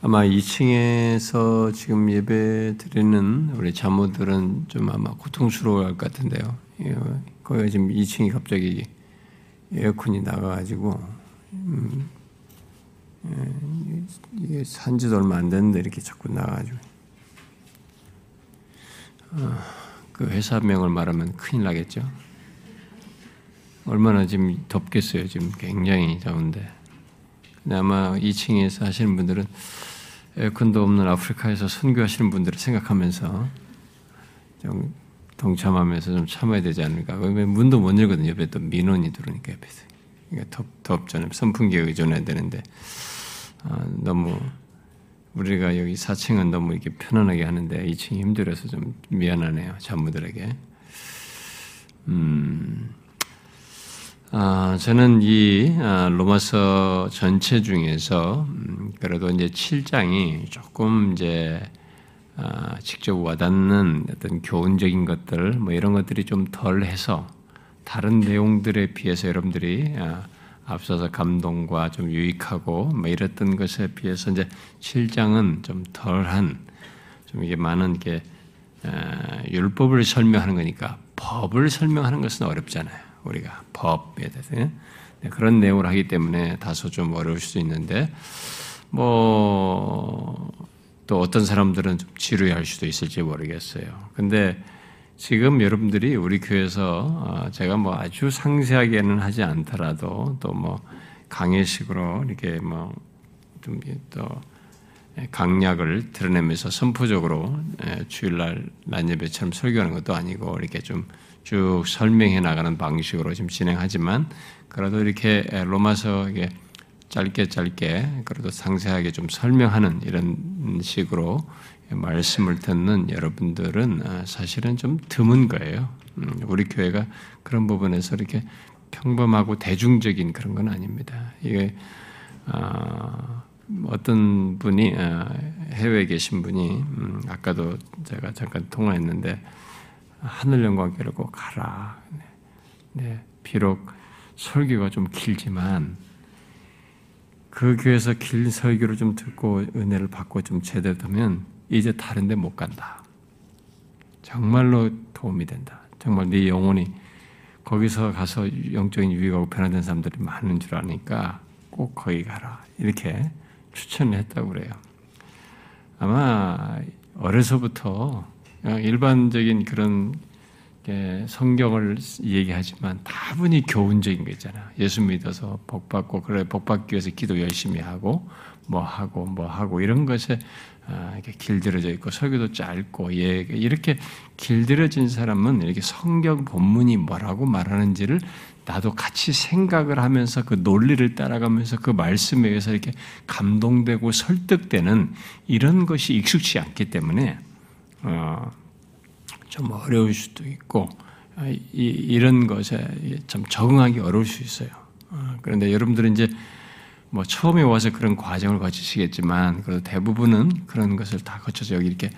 아마 2층에서 지금 예배 드리는 우리 자모들은 좀 아마 고통스러워할 것 같은데요. 예, 거기 지금 2층이 갑자기 에어컨이 나가가지고 음, 예, 이게 산지도 얼마 안 됐는데 이렇게 자꾸 나가가지고 어, 그 회사명을 말하면 큰일 나겠죠. 얼마나 지금 덥겠어요. 지금 굉장히 더운데. 아마 2층에서 하시는 분들은 에어컨도 없는 아프리카에서 선교하시는 분들을 생각하면서 좀 동참하면서 좀 참아야 되지 않을까. 왜냐면 문도 못 열거든요. 옆에 또 민원이 들어오니까 옆에서. 그러니까 덥, 덥잖아요. 선풍기에 의존해야 되는데. 아, 너무 우리가 여기 4층은 너무 이렇게 편안하게 하는데 2층이 힘들어서 좀 미안하네요. 자무들에게. 음, 아, 저는 이 아, 로마서 전체 중에서 음, 그래도 이제 7장이 조금 이제 아, 직접 와닿는 어떤 교훈적인 것들 뭐 이런 것들이 좀 덜해서 다른 내용들에 비해서 여러분들이 아, 앞서서 감동과 좀 유익하고 뭐 이랬던 것에 비해서 이제 7장은 좀 덜한 좀 이게 많은 게 율법을 설명하는 거니까 법을 설명하는 것은 어렵잖아요. 우리가 법에 대해서 네, 그런 내용을 하기 때문에 다소 좀 어려울 수 있는데 뭐 또 어떤 사람들은 좀 지루해할 수도 있을지 모르겠어요. 근데 지금 여러분들이 우리 교회에서 어, 제가 뭐 아주 상세하게는 하지 않더라도 또 뭐 강의식으로 이렇게 뭐 좀 또 강약을 드러내면서 선포적으로 주일날 난예배처럼 설교하는 것도 아니고 이렇게 좀 쭉 설명해 나가는 방식으로 지금 진행하지만 그래도 이렇게 로마서에 짧게 짧게 그래도 상세하게 좀 설명하는 이런 식으로 말씀을 듣는 여러분들은 아, 사실은 좀 드문 거예요. 음, 우리 교회가 그런 부분에서 이렇게 평범하고 대중적인 그런 건 아닙니다. 이게 아, 어떤 분이 아, 해외에 계신 분이 음, 아까도 제가 잠깐 통화했는데 하늘 영광 깨르고 가라. 네, 비록 설교가 좀 길지만 그 교회에서 길 설교를 좀 듣고 은혜를 받고 좀 제대로 되면 이제 다른데 못 간다. 정말로 도움이 된다. 정말 네 영혼이 거기서 가서 영적인 유익하고 변화된 사람들이 많은 줄 아니까 꼭 거기 가라. 이렇게 추천을 했다고 그래요. 아마 어려서부터 어, 일반적인 그런 성경을 얘기하지만 다분히 교훈적인 거 있잖아. 예수 믿어서 복 받고 그래 복 받기 위해서 기도 열심히 하고 뭐 하고 뭐 하고 이런 것에 아, 이렇게 길들여져 있고 설교도 짧고 예 이렇게 길들여진 사람은 이렇게 성경 본문이 뭐라고 말하는지를 나도 같이 생각을 하면서 그 논리를 따라가면서 그 말씀에 의해서 이렇게 감동되고 설득되는 이런 것이 익숙치 않기 때문에 어, 좀 어려울 수도 있고 아, 이, 런 것에 좀 적응하기 어려울 수 있어요. 어, 그런데 여러분들은 이제 뭐 처음에 와서 그런 과정을 거치시겠지만 그래도 대부분은 그런 것을 다 거쳐서 여기 이렇게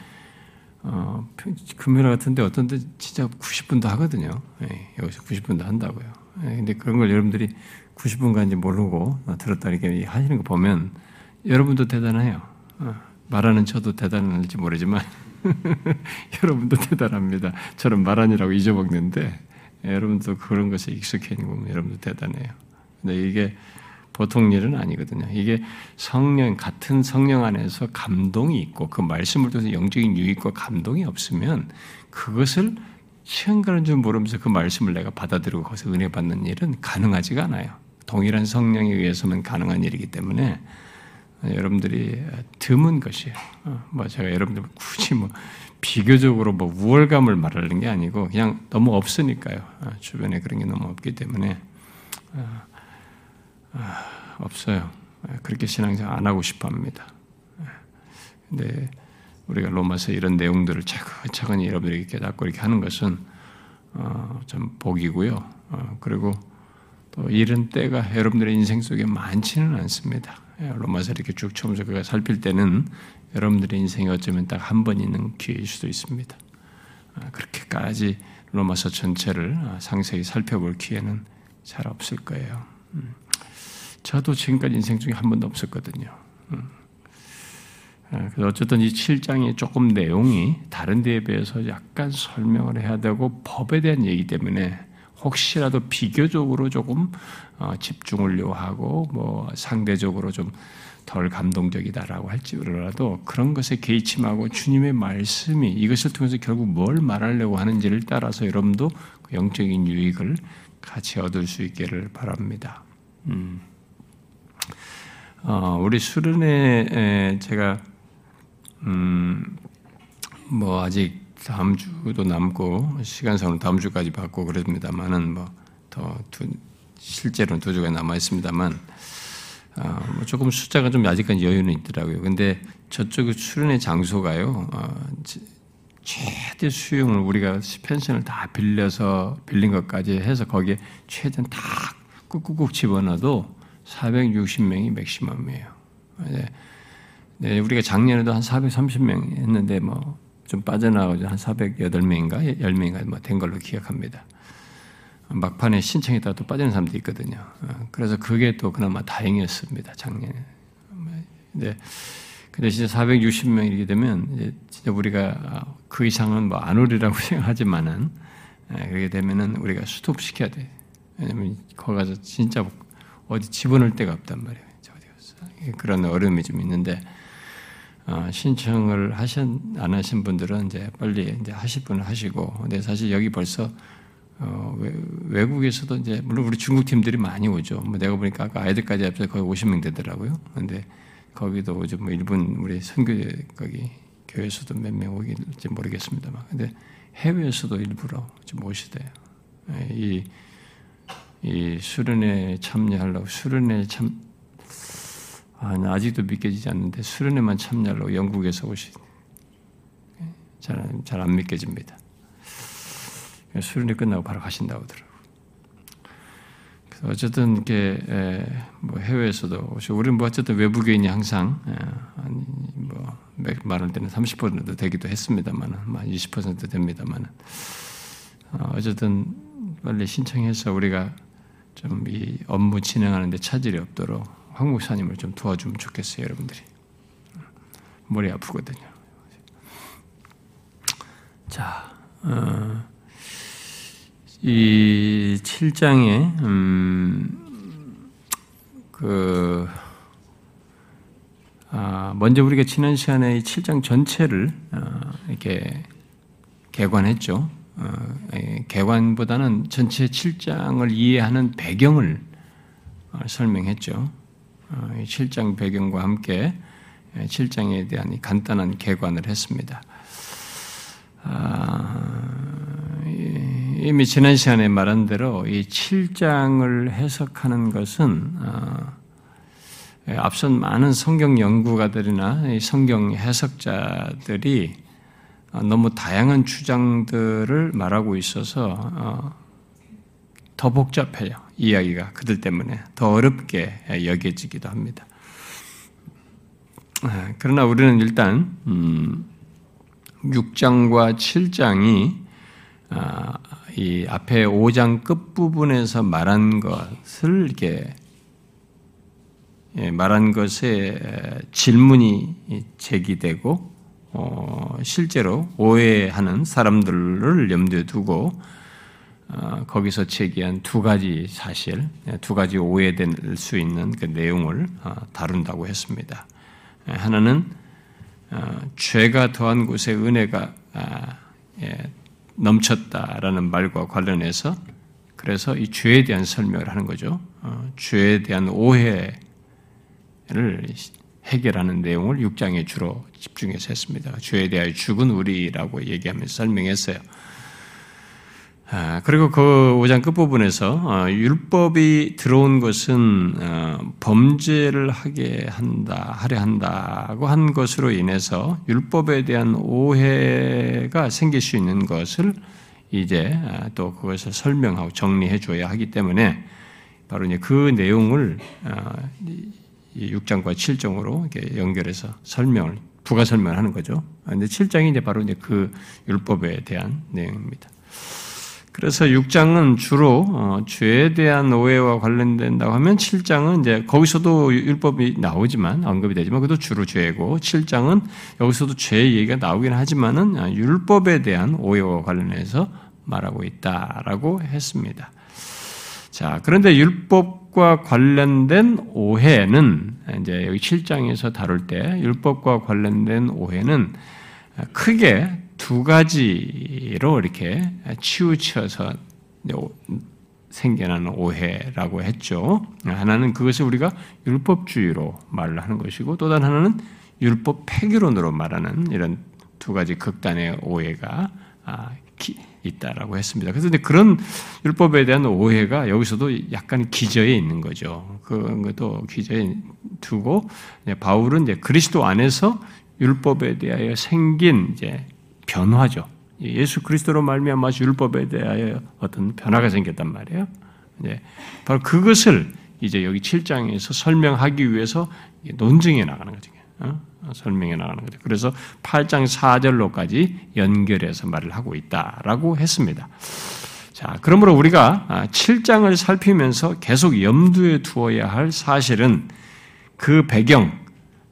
어, 금요일 같은데 어떤 데 진짜 90분도 하거든요. 예, 여기서 90분도 한다고요. 예, 근데 그런 걸 여러분들이 90분간지 모르고 들었다 이렇게 하시는 거 보면 여러분도 대단해요. 어, 말하는 저도 대단할지 모르지만 여러분도 대단합니다. 저는 말하니라고 잊어먹는데 여러분도 그런 것에 익숙해 있는 거면 여러분도 대단해요. 근데 이게 보통 일은 아니거든요. 이게 성령 같은 성령 안에서 감동이 있고 그 말씀을 통해서 영적인 유익과 감동이 없으면 그것을 시간 가는 줄 모르면서 그 말씀을 내가 받아들이고 거기서 은혜 받는 일은 가능하지가 않아요. 동일한 성령에 의해서만 가능한 일이기 때문에 여러분들이 드문 것이에요. 어, 뭐 제가 여러분들 굳이 뭐 비교적으로 뭐 우월감을 말하는 게 아니고 그냥 너무 없으니까요. 어, 주변에 그런 게 너무 없기 때문에 어, 없어요. 그렇게 신앙생활 안 하고 싶어 합니다. 근데 우리가 로마서 이런 내용들을 차근차근히 여러분들에게 깨닫고 이렇게 하는 것은 좀 복이고요. 그리고 또 이런 때가 여러분들의 인생 속에 많지는 않습니다. 예, 로마서 이렇게 쭉 처음부터 그가 살필 때는 여러분들의 인생에 어쩌면 딱 한 번 있는 기회일 수도 있습니다. 아, 그렇게까지 로마서 전체를 아, 상세히 살펴볼 기회는 잘 없을 거예요. 음. 저도 지금까지 인생 중에 한 번도 없었거든요. 음. 예, 그래서 어쨌든 이 7장이 조금 내용이 다른 데에 비해서 약간 설명을 해야 되고 법에 대한 얘기 때문에 혹시라도 비교적으로 조금 어, 집중을 요하고 뭐 상대적으로 좀 덜 감동적이다라고 할지라도 그런 것에 개의침하고 주님의 말씀이 이것을 통해서 결국 뭘 말하려고 하는지를 따라서 여러분도 그 영적인 유익을 같이 얻을 수 있기를 바랍니다. 음. 어, 우리 수련회 제가 음, 뭐 아직 다음 주도 남고 시간상으로 다음 주까지 받고 그럽니다만은 뭐더 실제로는 두 주가 남아 있습니다만 어, 뭐 조금 숫자가 좀 아직까지 여유는 있더라고요. 근데 저쪽 수련의 장소가요. 어, 최대 수용을 우리가 펜션을 다 빌려서 빌린 것까지 해서 거기에 최대한 다 꾹꾹꾹 집어넣어도 460명이 맥시멈이에요. 네. 네, 우리가 작년에도 한 430명 했는데 뭐 좀 빠져나가고 한 408명인가 10명인가 뭐 된 걸로 기억합니다. 막판에 신청했다가 또 빠지는 사람도 있거든요. 어, 그래서 그게 또 그나마 다행이었습니다. 작년에. 네. 근데 진짜 460명 이렇게 되면 진짜 우리가 그 이상은 뭐 안 오리라고 생각하지만은 예, 그렇게 되면은 우리가 스톱 시켜야 돼. 왜냐면 거기 가서 진짜 어디 집어넣을 데가 없단 말이에요. 그런 어려움이 좀 있는데 어, 신청을 하신 안 하신 분들은 이제 빨리 이제 하실 분은 하시고 근데 사실 여기 벌써 어, 외 국에서도 이제 물론 우리 중국 팀들이 많이 오죠. 뭐 내가 보니까 아까 아이들까지 합해서 거의 50명 되더라고요. 근데 거기도 오죠. 뭐 일본 우리 선교 거기 교회에서도 몇 명 오길지 모르겠습니다만, 근데 해외에서도 일부러 좀 오시대요. 예, 이, 이 수련회 참여하려고 수련회 참 아, 아직도 믿겨지지 않는데 수련회만 참여하려고 영국에서 오시 잘잘 안 믿겨집니다. 수련회 끝나고 바로 가신다고 하더라고. 그래서 어쨌든 이게 뭐 해외에서도 우리는 뭐 어쨌든 외부교인이 항상 뭐 말할 때는 30% 되기도 했습니다만은 20% 됩니다만은 어, 어쨌든 빨리 신청해서 우리가 좀 이 업무 진행하는데 차질이 없도록 황 목사님을 좀 도와주면 좋겠어요, 여러분들이. 머리 아프거든요. 자, 어, 이 7장에, 음, 그, 아, 먼저 우리가 지난 시간에 이 7장 전체를 어, 이렇게 개관했죠. 어, 개관보다는 전체 7장을 이해하는 배경을 어, 설명했죠. 7장 어, 배경과 함께 7장에 대한 간단한 개관을 했습니다. 아, 이미 지난 시간에 말한 대로 이 7장을 해석하는 것은 아, 앞선 많은 성경 연구가들이나 성경 해석자들이 너무 다양한 주장들을 말하고 있어서 어, 더 복잡해요. 이야기가 그들 때문에 더 어렵게 여겨지기도 합니다. 아, 그러나 우리는 일단 6장과 음, 7장이 아, 이 앞에 5장 끝 부분에서 말한 것을 이렇게 예, 말한 것에 질문이 제기되고 어, 실제로 오해하는 사람들을 염두에 두고 어, 거기서 제기한 두 가지 사실, 예, 두 가지 오해될 수 있는 그 내용을 어, 다룬다고 했습니다. 예, 하나는 어, 죄가 더한 곳에 은혜가 아, 예, 넘쳤다라는 말과 관련해서 그래서 이 죄에 대한 설명을 하는 거죠. 죄에 대한 오해를 해결하는 내용을 6장에 주로 집중해서 했습니다. 죄에 대하여 죽은 우리라고 얘기하면서 설명했어요. 아, 그리고 그 5장 끝부분에서 어, 율법이 들어온 것은 어, 범죄를 하게 한다, 하려 한다고 한 것으로 인해서 율법에 대한 오해가 생길 수 있는 것을 이제 아, 또 그것을 설명하고 정리해 줘야 하기 때문에 바로 이제 그 내용을 6장과 아, 7장으로 이렇게 연결해서 설명을 부가 설명하는 거죠. 그런데 7장이 이제 바로 이제 그 율법에 대한 내용입니다. 그래서 6장은 주로 어, 죄에 대한 오해와 관련된다고 하면 7장은 이제 거기서도 율법이 나오지만 언급이 되지만 그것도 주로 죄고 7장은 여기서도 죄 얘기가 나오긴 하지만은 아, 율법에 대한 오해와 관련해서 말하고 있다라고 했습니다. 자, 그런데 율법과 관련된 오해는 이제 여기 7장에서 다룰 때 율법과 관련된 오해는 크게 두 가지로 이렇게 치우쳐서 생겨나는 오해라고 했죠. 하나는 그것을 우리가 율법주의로 말을 하는 것이고 또 다른 하나는 율법 폐기론으로 말하는 이런 두 가지 극단의 오해가 아, 있다라고 했습니다. 그래서 그런 율법에 대한 오해가 여기서도 약간 기저에 있는 거죠. 그런 것도 기저에 두고 바울은 이제 그리스도 안에서 율법에 대하여 생긴 이제 변화죠. 예수 그리스도로 말미암아 율법에 대하여 어떤 변화가 생겼단 말이에요. 이제 바로 그것을 이제 여기 7장에서 설명하기 위해서 논증해 나가는 거죠. 어? 설명해 나가는 거죠. 그래서 8장 4절로까지 연결해서 말을 하고 있다라고 했습니다. 자, 그러므로 우리가 7장을 살피면서 계속 염두에 두어야 할 사실은 그 배경,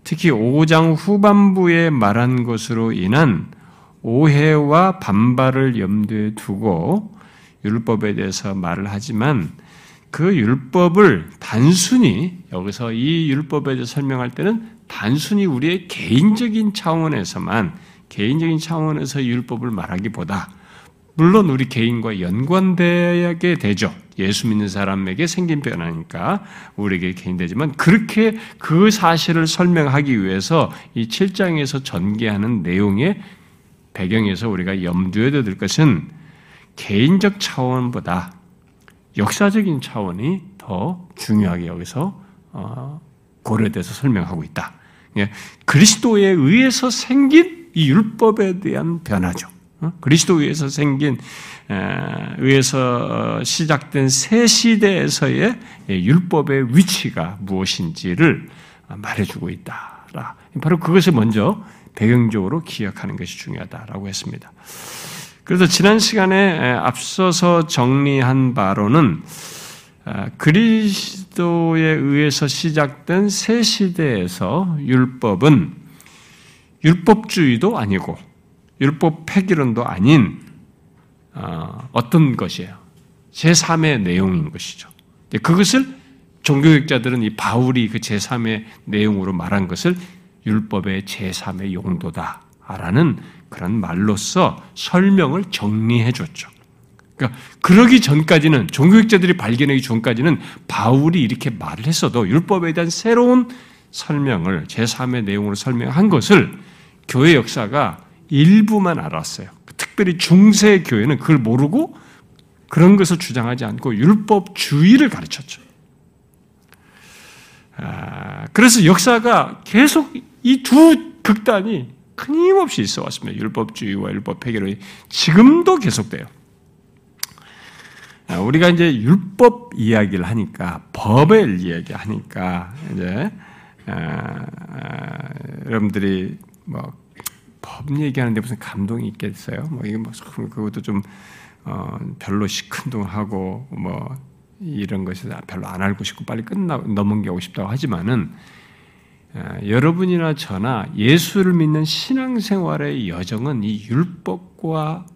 특히 5장 후반부에 말한 것으로 인한 오해와 반발을 염두에 두고 율법에 대해서 말을 하지만 그 율법을 단순히 여기서 이 율법에 대해서 설명할 때는 단순히 우리의 개인적인 차원에서만 개인적인 차원에서 율법을 말하기보다 물론 우리 개인과 연관되게 되죠. 예수 믿는 사람에게 생긴 변화니까 우리에게 개인되지만 그렇게 그 사실을 설명하기 위해서 이 7장에서 전개하는 내용의 배경에서 우리가 염두에 둘 것은 개인적 차원보다 역사적인 차원이 더 중요하게 여기서 어, 고려돼서 설명하고 있다. 예, 그리스도에 의해서 생긴 이 율법에 대한 변화죠. 어? 그리스도에 의해서 생긴 의해서 시작된 새 시대에서의 율법의 위치가 무엇인지를 말해주고 있다. 바로 그것을 먼저 배경적으로 기억하는 것이 중요하다라고 했습니다. 그래서 지난 시간에 앞서서 정리한 바로는 그리스도에 의해서 시작된 새 시대에서 율법은 율법주의도 아니고 율법 폐기론도 아닌 어, 어떤 것이에요? 제3의 내용인 것이죠. 그것을 종교학자들은 이 바울이 그 제3의 내용으로 말한 것을 율법의 제3의 용도다라는 그런 말로서 설명을 정리해 줬죠. 그러니까 그러기 전까지는 종교학자들이 발견하기 전까지는 바울이 이렇게 말을 했어도 율법에 대한 새로운 설명을 제3의 내용으로 설명한 것을 교회 역사가 일부만 알았어요. 특별히 중세 교회는 그걸 모르고 그런 것을 주장하지 않고 율법주의를 가르쳤죠. 아, 그래서 역사가 계속 이 두 극단이 끊임없이 있어 왔습니다. 율법주의와 율법 폐기론이 지금도 계속돼요. 아, 우리가 이제 율법 이야기를 하니까 법을 이야기하니까 이제 아, 여러분들이 뭐 법 얘기하는데 무슨 감동이 있겠어요? 뭐 이게 뭐 그것도 좀 어, 별로 시큰둥하고 뭐 이런 것이 별로 안 알고 싶고 빨리 끝나 넘어가고 싶다고 하지만은 어, 여러분이나 저나 예수를 믿는 신앙생활의 여정은 이 율법과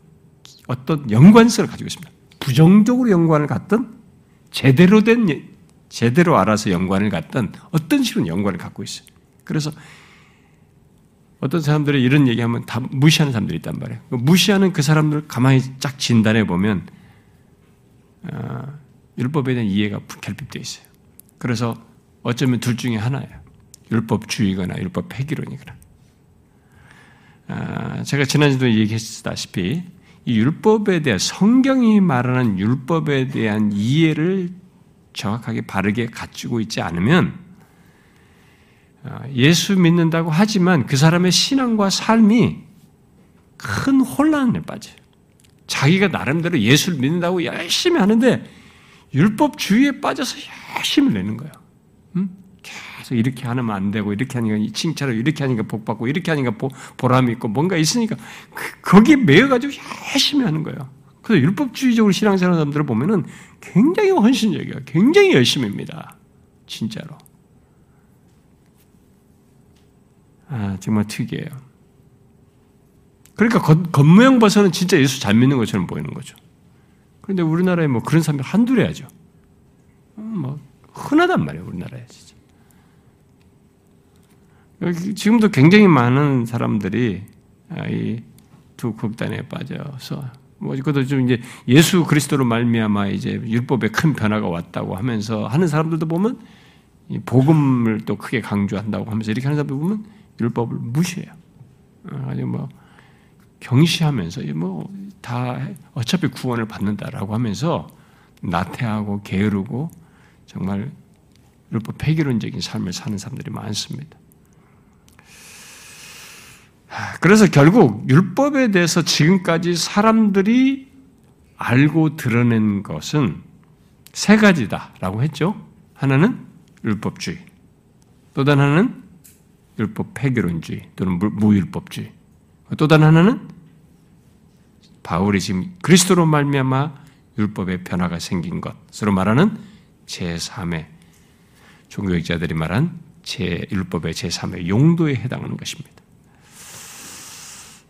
어떤 연관성을 가지고 있습니다. 부정적으로 연관을 갖든 제대로 된 제대로 알아서 연관을 갖든 어떤 식으로 연관을 갖고 있어요. 그래서 어떤 사람들이 이런 얘기하면 다 무시하는 사람들이 있단 말이에요. 그 무시하는 그 사람들 가만히 쫙 진단해 보면 어, 율법에 대한 이해가 결핍되어 있어요. 그래서 어쩌면 둘 중에 하나예요. 율법주의거나 율법 폐기론이거나. 아, 제가 지난주도 얘기했다시피 이 율법에 대한 성경이 말하는 율법에 대한 이해를 정확하게 바르게 갖추고 있지 않으면 아, 예수 믿는다고 하지만 그 사람의 신앙과 삶이 큰 혼란에 빠져요. 자기가 나름대로 예수를 믿는다고 열심히 하는데 율법주의에 빠져서 열심히 내는 거예요. 음? 계속 이렇게 하면 안 되고 이렇게 하니까 칭찬을 이렇게 하니까 복 받고 이렇게 하니까 보람이 있고 뭔가 있으니까 그, 거기에 매여 가지고 열심히 하는 거예요. 그래서 율법주의적으로 신앙생활 사람들을 보면은 굉장히 헌신적이에요. 굉장히 열심입니다. 진짜로. 아, 정말 특이해요. 그러니까 겉, 겉모양 봐서는 진짜 예수 잘 믿는 것처럼 보이는 거죠. 그런데 우리나라에 뭐 그런 사람이 한둘이야죠. 음, 뭐 흔하단 말이에요, 우리나라에 진짜. 지금도 굉장히 많은 사람들이 아, 이두 극단에 빠져서 뭐 그것도 좀 이제 예수 그리스도로 말미암아 이제 율법에 큰 변화가 왔다고 하면서 하는 사람들도 보면 복음을 또 크게 강조한다고 하면서 이렇게 하는 사람들 보면 율법을 무시해요. 어, 아주 뭐 경시하면서 뭐 다 어차피 구원을 받는다라고 하면서 나태하고 게으르고 정말 율법 폐기론적인 삶을 사는 사람들이 많습니다. 그래서 결국 율법에 대해서 지금까지 사람들이 알고 드러낸 것은 세 가지다라고 했죠. 하나는 율법주의, 또 다른 하나는 율법 폐기론주의 또는 무율법주의, 또 다른 하나는 바울이 지금 그리스도로 말미암아 율법의 변화가 생긴 것으로 말하는 제3의 종교학자들이 말한 제 율법의 제3의 용도에 해당하는 것입니다.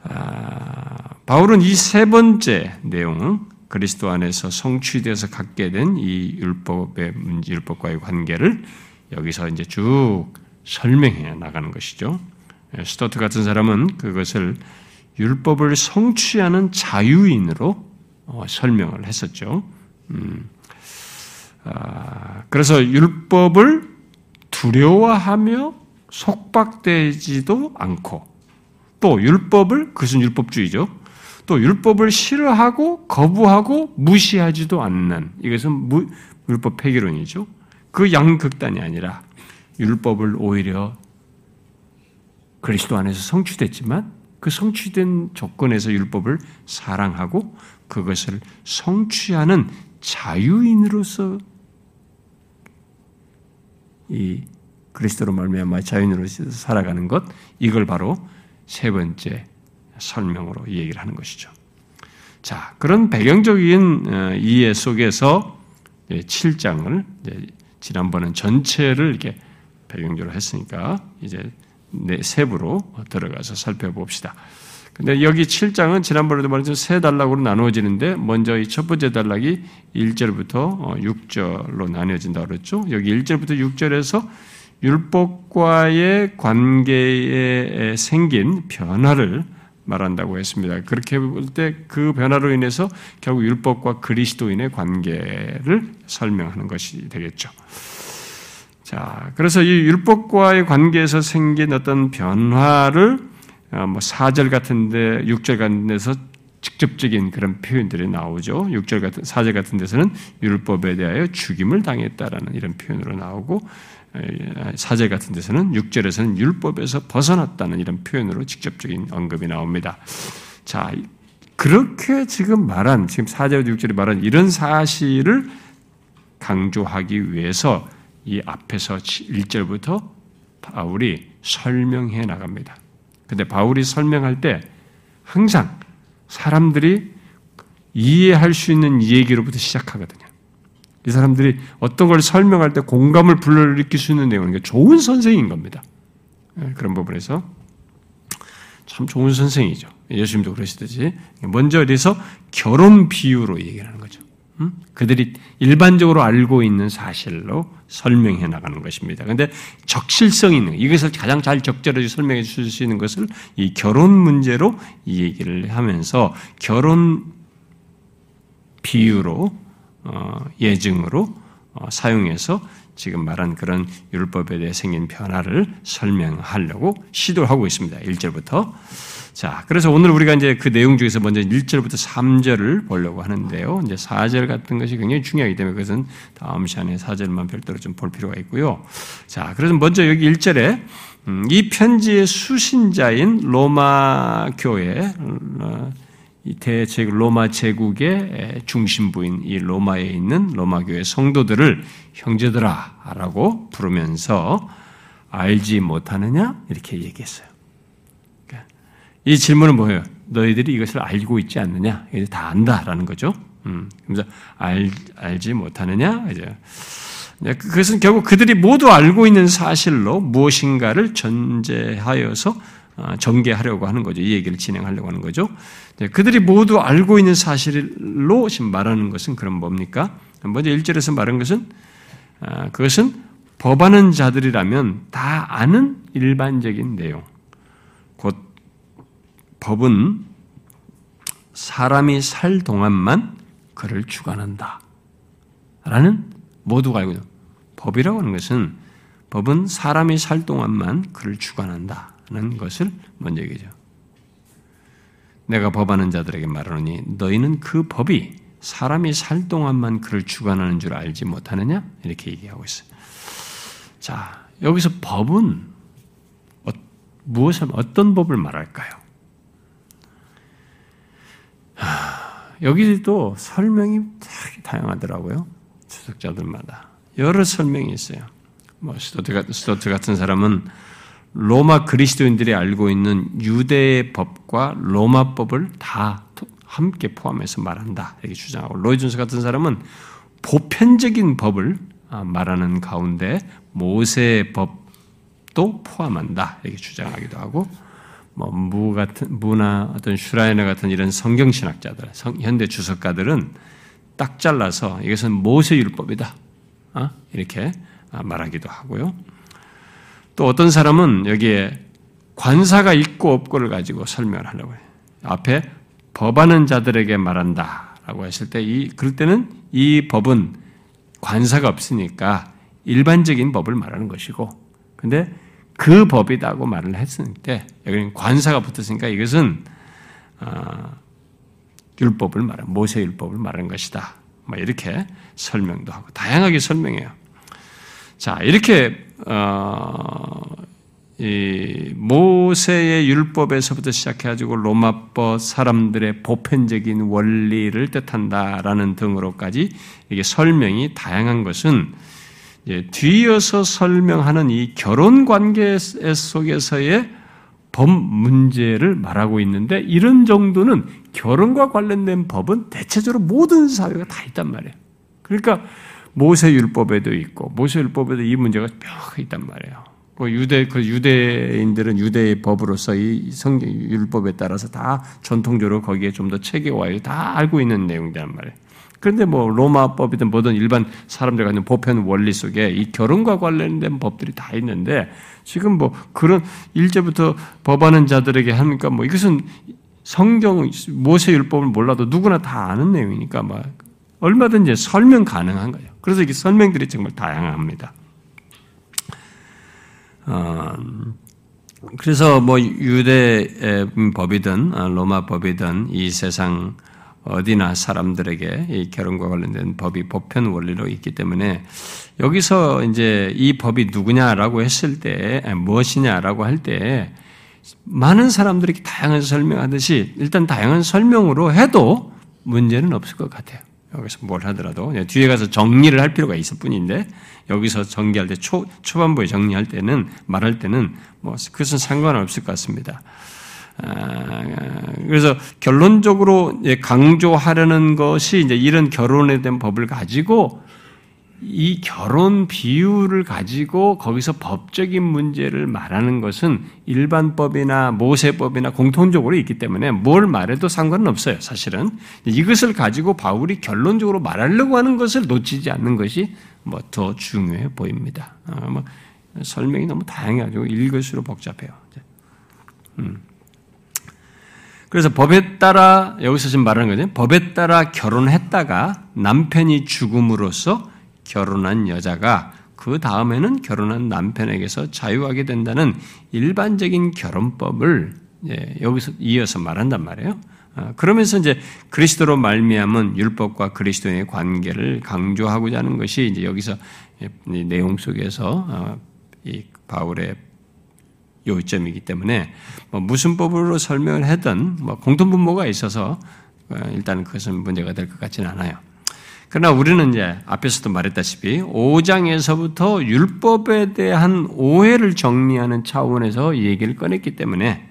아, 바울은 이 세 번째 내용은 그리스도 안에서 성취되어서 갖게 된 이 율법의 율법과의 관계를 여기서 이제 쭉 설명해 나가는 것이죠. 예, 스토트 같은 사람은 그것을 율법을 성취하는 자유인으로 어, 설명을 했었죠. 음, 아, 그래서 율법을 두려워하며 속박되지도 않고 또 율법을 그것은 율법주의죠. 또 율법을 싫어하고 거부하고 무시하지도 않는 이것은 무, 율법 폐기론이죠. 그 양극단이 아니라 율법을 오히려 그리스도 안에서 성취됐지만 그 성취된 조건에서 율법을 사랑하고 그것을 성취하는 자유인으로서 이 그리스도로 말미암아 자유인으로서 살아가는 것 이걸 바로 세 번째 설명으로 이 얘기를 하는 것이죠. 자, 그런 배경적인 어, 이해 속에서 7장을 지난번은 전체를 이렇게 배경적으로 했으니까 이제 세부로 들어가서 살펴봅시다. 근데 여기 7장은 지난번에도 말했죠. 세 단락으로 나누어지는데 먼저 이 첫 번째 단락이 1절부터 6절로 어, 나뉘어진다 그랬죠. 여기 1절부터 6절에서 율법과의 관계에 생긴 변화를 말한다고 했습니다. 그렇게 볼 때 그 변화로 인해서 결국 율법과 그리스도인의 관계를 설명하는 것이 되겠죠. 자, 그래서 이 율법과의 관계에서 생긴 어떤 변화를 어, 뭐 4절 같은데 6절 같은 데서 직접적인 그런 표현들이 나오죠. 6절 같은 4절 같은 데서는 율법에 대하여 죽임을 당했다라는 이런 표현으로 나오고 4절 같은 데서는 6절에서는 율법에서 벗어났다는 이런 표현으로 직접적인 언급이 나옵니다. 자, 그렇게 지금 말한 지금 4절 6절에 말한 이런 사실을 강조하기 위해서 이 앞에서 1절부터 바울이 설명해 나갑니다. 근데 바울이 설명할 때 항상 사람들이 이해할 수 있는 얘기로부터 시작하거든요. 이 사람들이 어떤 걸 설명할 때 공감을 불러일으킬 수 있는 내용은 좋은 선생인 겁니다. 예, 그런 부분에서 참 좋은 선생이죠. 예수님도 그러시듯이 먼저 어디서 결혼 비유로 얘기를 하는 거죠. 그들이 일반적으로 알고 있는 사실로 설명해 나가는 것입니다. 그런데 적실성 있는 이것을 가장 잘 적절하게 설명해 줄 수 있는 것을 이 결혼 문제로 이 얘기를 하면서 결혼 비유로 어, 예증으로 어, 사용해서 지금 말한 그런 율법에 대해 생긴 변화를 설명하려고 시도하고 있습니다. 1절부터. 자, 그래서 오늘 우리가 이제 그 내용 중에서 먼저 1절부터 3절을 보려고 하는데요. 이제 4절 같은 것이 굉장히 중요하기 때문에 그것은 다음 시간에 4절만 별도로 좀 볼 필요가 있고요. 자, 그래서 먼저 여기 1절에 음, 이 편지의 수신자인 로마 교회, 어, 대제 로마 제국의 중심부인 이 로마에 있는 로마 교회 성도들을 형제들아라고 부르면서 알지 못하느냐 이렇게 얘기했어요. 이 질문은 뭐예요? 너희들이 이것을 알고 있지 않느냐? 이제 다 안다라는 거죠. 음, 그래서 알, 알지 못하느냐? 이제 네, 그것은 결국 그들이 모두 알고 있는 사실로 무엇인가를 전제하여서 어, 전개하려고 하는 거죠. 이 얘기를 진행하려고 하는 거죠. 네, 그들이 모두 알고 있는 사실로 지금 말하는 것은 그럼 뭡니까? 먼저 1절에서 말한 것은 아, 그것은 법하는 자들이라면 다 아는 일반적인 내용. 곧 법은 사람이 살 동안만 그를 주관한다. 라는 모두가 알고 있는 법이라고 하는 것은 법은 사람이 살 동안만 그를 주관한다 는 것을 먼저 얘기죠. 내가 법하는 자들에게 말하노니 너희는 그 법이 사람이 살 동안만 그를 주관하는 줄 알지 못하느냐? 이렇게 얘기하고 있어요. 자, 여기서 법은 어, 무엇을 어떤 법을 말할까요? 하, 여기도 설명이 다양하더라고요. 주석자들마다 여러 설명이 있어요. 뭐 스토트 같은 사람은 로마 그리스도인들이 알고 있는 유대의 법과 로마 법을 다 함께 포함해서 말한다 이렇게 주장하고 로이준스 같은 사람은 보편적인 법을 아, 말하는 가운데 모세의 법도 포함한다 이렇게 주장하기도 하고 뭐 무 같은 무나 어떤 슈라이너 같은 이런 성경 신학자들 현대 주석가들은 딱 잘라서 이것은 모세 율법이다 어? 이렇게 아, 말하기도 하고요. 또 어떤 사람은 여기에 관사가 있고 없고를 가지고 설명을 하려고 해요. 앞에 법하는 자들에게 말한다 라고 했을 때 이 그럴 때는 이 법은 관사가 없으니까 일반적인 법을 말하는 것이고 근데 그 법이다고 말을 했을 때 여기는 관사가 붙었으니까 이것은 어, 율법을 말한 모세 율법을 말하는 것이다. 뭐 이렇게 설명도 하고 다양하게 설명해요. 자 이렇게 어, 이 모세의 율법에서부터 시작해가지고 로마법 사람들의 보편적인 원리를 뜻한다라는 등으로까지 이게 설명이 다양한 것은 뒤이어서 설명하는 이 결혼 관계 속에서의 법 문제를 말하고 있는데 이런 정도는 결혼과 관련된 법은 대체적으로 모든 사회가 다 있단 말이에요. 그러니까 모세 율법에도 있고 모세 율법에도 이 문제가 뼈가 있단 말이에요. 그 유대 그 유대인들은 유대의 법으로서 이 성경 율법에 따라서 다 전통적으로 거기에 좀 더 체계화해 다 알고 있는 내용이란 말이에요. 그런데 뭐 로마법이든 뭐든 일반 사람들 갖는 보편 원리 속에 이 결혼과 관련된 법들이 다 있는데 지금 뭐 그런 일제부터 법하는 자들에게 하니까 뭐 이것은 성경 모세 율법을 몰라도 누구나 다 아는 내용이니까 막 얼마든지 설명 가능한 거예요. 그래서 이게 설명들이 정말 다양합니다. 어, 그래서 뭐 유대 법이든 어, 로마 법이든 이 세상 어디나 사람들에게 이 결혼과 관련된 법이 보편 원리로 있기 때문에 여기서 이제 이 법이 누구냐라고 했을 때 무엇이냐라고 할 때 많은 사람들이 다양한 설명하듯이 일단 다양한 설명으로 해도 문제는 없을 것 같아요. 여기서 뭘 하더라도 뒤에 가서 정리를 할 필요가 있을 뿐인데 여기서 정리할 때 초, 초반부에 정리할 때는 말할 때는 뭐 그것은 상관없을 것 같습니다. 아, 그래서 결론적으로 강조하려는 것이 이제 이런 결혼에 대한 법을 가지고 이 결혼 비율을 가지고 거기서 법적인 문제를 말하는 것은 일반법이나 모세법이나 공통적으로 있기 때문에 뭘 말해도 상관은 없어요, 사실은. 이것을 가지고 바울이 결론적으로 말하려고 하는 것을 놓치지 않는 것이 뭐 더 중요해 보입니다. 어, 뭐 설명이 너무 다양해가지고 읽을수록 복잡해요. 음. 그래서 법에 따라 여기서 지금 말하는 거죠. 법에 따라 결혼했다가 남편이 죽음으로써 결혼한 여자가 그 다음에는 결혼한 남편에게서 자유하게 된다는 일반적인 결혼법을 여기서 이어서 말한단 말이에요. 아, 그러면서 이제 그리스도로 말미암은 율법과 그리스도의 관계를 강조하고자 하는 것이 이제 여기서 내용 속에서 어, 이 바울의 요점이기 때문에 뭐 무슨 법으로 설명을 하든 뭐 공통 분모가 있어서 어, 일단 그것은 문제가 될 것 같지는 않아요. 그러나 우리는 이제 앞에서도 말했다시피 5장에서부터 율법에 대한 오해를 정리하는 차원에서 이 얘기를 꺼냈기 때문에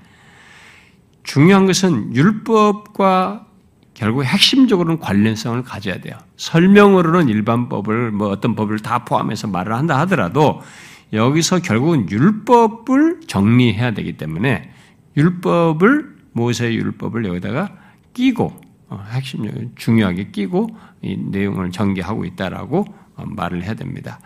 중요한 것은 율법과 결국 핵심적으로는 관련성을 가져야 돼요. 설명으로는 일반 법을 뭐 어떤 법을 다 포함해서 말을 한다 하더라도 여기서 결국은 율법을 정리해야 되기 때문에 율법을 모세의 율법을 여기다가 끼고 어, 핵심 중요하게 끼고 이 내용을 전개하고 있다라고 어, 말을 해야 됩니다.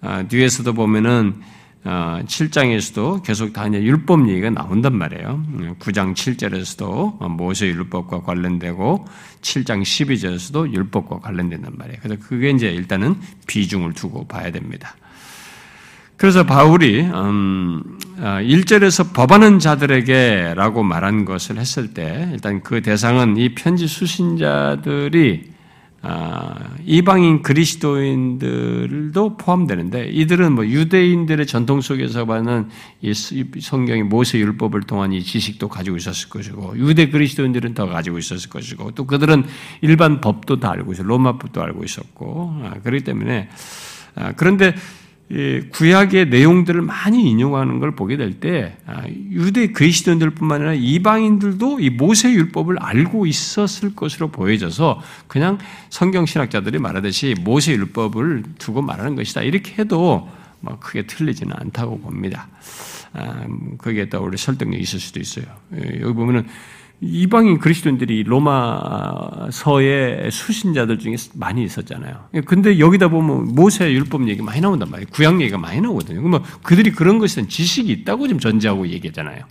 어, 뒤에서도 보면은 7장에서도 계속 다 이제 율법 얘기가 나온단 말이에요. 9장 7절에서도 모세 율법과 관련되고 7장 12절에서도 율법과 관련된단 말이에요. 그래서 그게 이제 일단은 비중을 두고 봐야 됩니다. 그래서 바울이 음, 1절에서 아, 법하는 자들에게 라고 말한 것을 했을 때 일단 그 대상은 이 편지 수신자들이 아, 이방인 그리스도인들도 포함되는데 이들은 뭐 유대인들의 전통 속에서 받는 이 성경의 모세 율법을 통한 이 지식도 가지고 있었을 것이고 유대 그리스도인들은 더 가지고 있었을 것이고 또 그들은 일반 법도 다 알고 있어 로마 법도 알고 있었고. 아, 그렇기 때문에 그런데 구약의 내용들을 많이 인용하는 걸 보게 될때 아, 유대 그리스도인들뿐만 아니라 이방인들도 이 모세 율법을 알고 있었을 것으로 보여져서 그냥 성경 신학자들이 말하듯이 모세 율법을 두고 말하는 것이다 이렇게 해도 뭐 크게 틀리지는 않다고 봅니다. 아, 거기에 따라 우리 설득력이 있을 수도 있어요. 여기 보면은 이방인 그리스도인들이 로마서의 수신자들 중에 많이 있었잖아요. 근데 여기다 보면 모세 율법 얘기 많이 나온단 말이에요. 구약 얘기가 많이 나오거든요. 그러면 그들이 그런 것에 지식이 있다고 좀 전제하고 얘기했잖아요.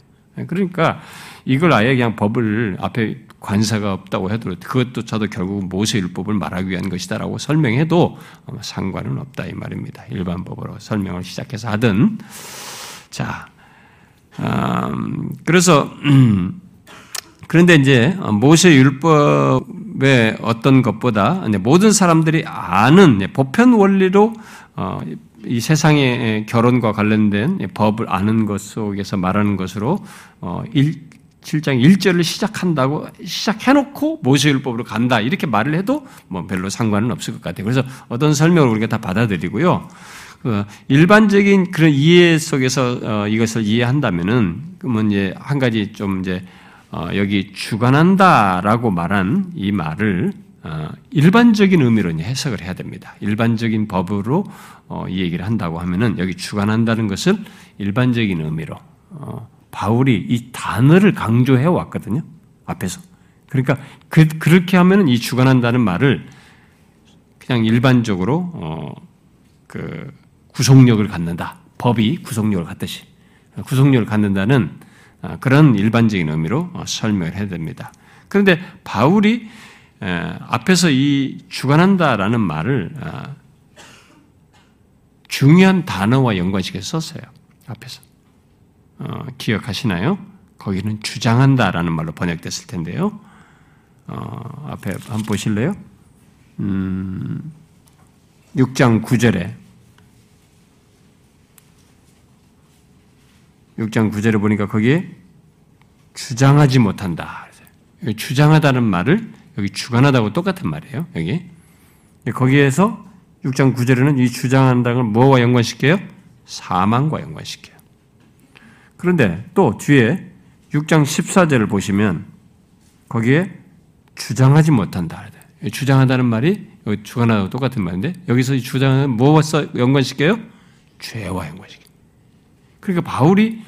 그러니까 이걸 아예 그냥 법을 앞에 관사가 없다고 해도 그것도 저도 결국 모세 율법을 말하기 위한 것이다라고 설명해도 상관은 없다 이 말입니다. 일반 법으로 설명을 시작해서 하든 자, 음, 그래서 음, 그런데 이제 모세 율법의 어떤 것보다 모든 사람들이 아는 보편 원리로 어, 이 세상의 결혼과 관련된 법을 아는 것 속에서 말하는 것으로 7장 어, 1절을 시작한다고 시작해놓고 모세율법으로 간다 이렇게 말을 해도 뭐 별로 상관은 없을 것 같아요. 그래서 어떤 설명을 우리가 다 받아들이고요. 그 일반적인 그런 이해 속에서 어, 이것을 이해한다면은 그러면 이제 한 가지 좀 이제 어, 여기 주관한다라고 말한 이 말을 어, 일반적인 의미로 해석을 해야 됩니다. 일반적인 법으로 어, 이 얘기를 한다고 하면은 여기 주관한다는 것을 일반적인 의미로 바울이 이 단어를 강조해 왔거든요. 앞에서. 그러니까 그, 그렇게 하면은 이 주관한다는 말을 그냥 일반적으로 그 구속력을 갖는다. 법이 구속력을 갖듯이 구속력을 갖는다는 아, 그런 일반적인 의미로 어, 설명을 해야 됩니다. 그런데 바울이 앞에서 이 주관한다라는 말을 아, 중요한 단어와 연관시켜서 썼어요. 앞에서. 어, 기억하시나요? 거기는 주장한다라는 말로 번역됐을 텐데요. 어, 앞에 한번 보실래요? 음, 6장 9절에 6장 9절에 보니까 거기에 주장하지 못한다. 주장하다는 말을 여기 주관하다고 똑같은 말이에요. 여기. 거기에서 6장 9절에는 이 주장한다는 뭐와 연관시켜요? 사망과 연관시켜요. 그런데 또 뒤에 6장 14절을 보시면 거기에 주장하지 못한다. 주장하다는 말이 여기 주관하다고 똑같은 말인데 여기서 이 주장은 뭐와 연관시켜요? 죄와 연관시켜요. 그러니까 바울이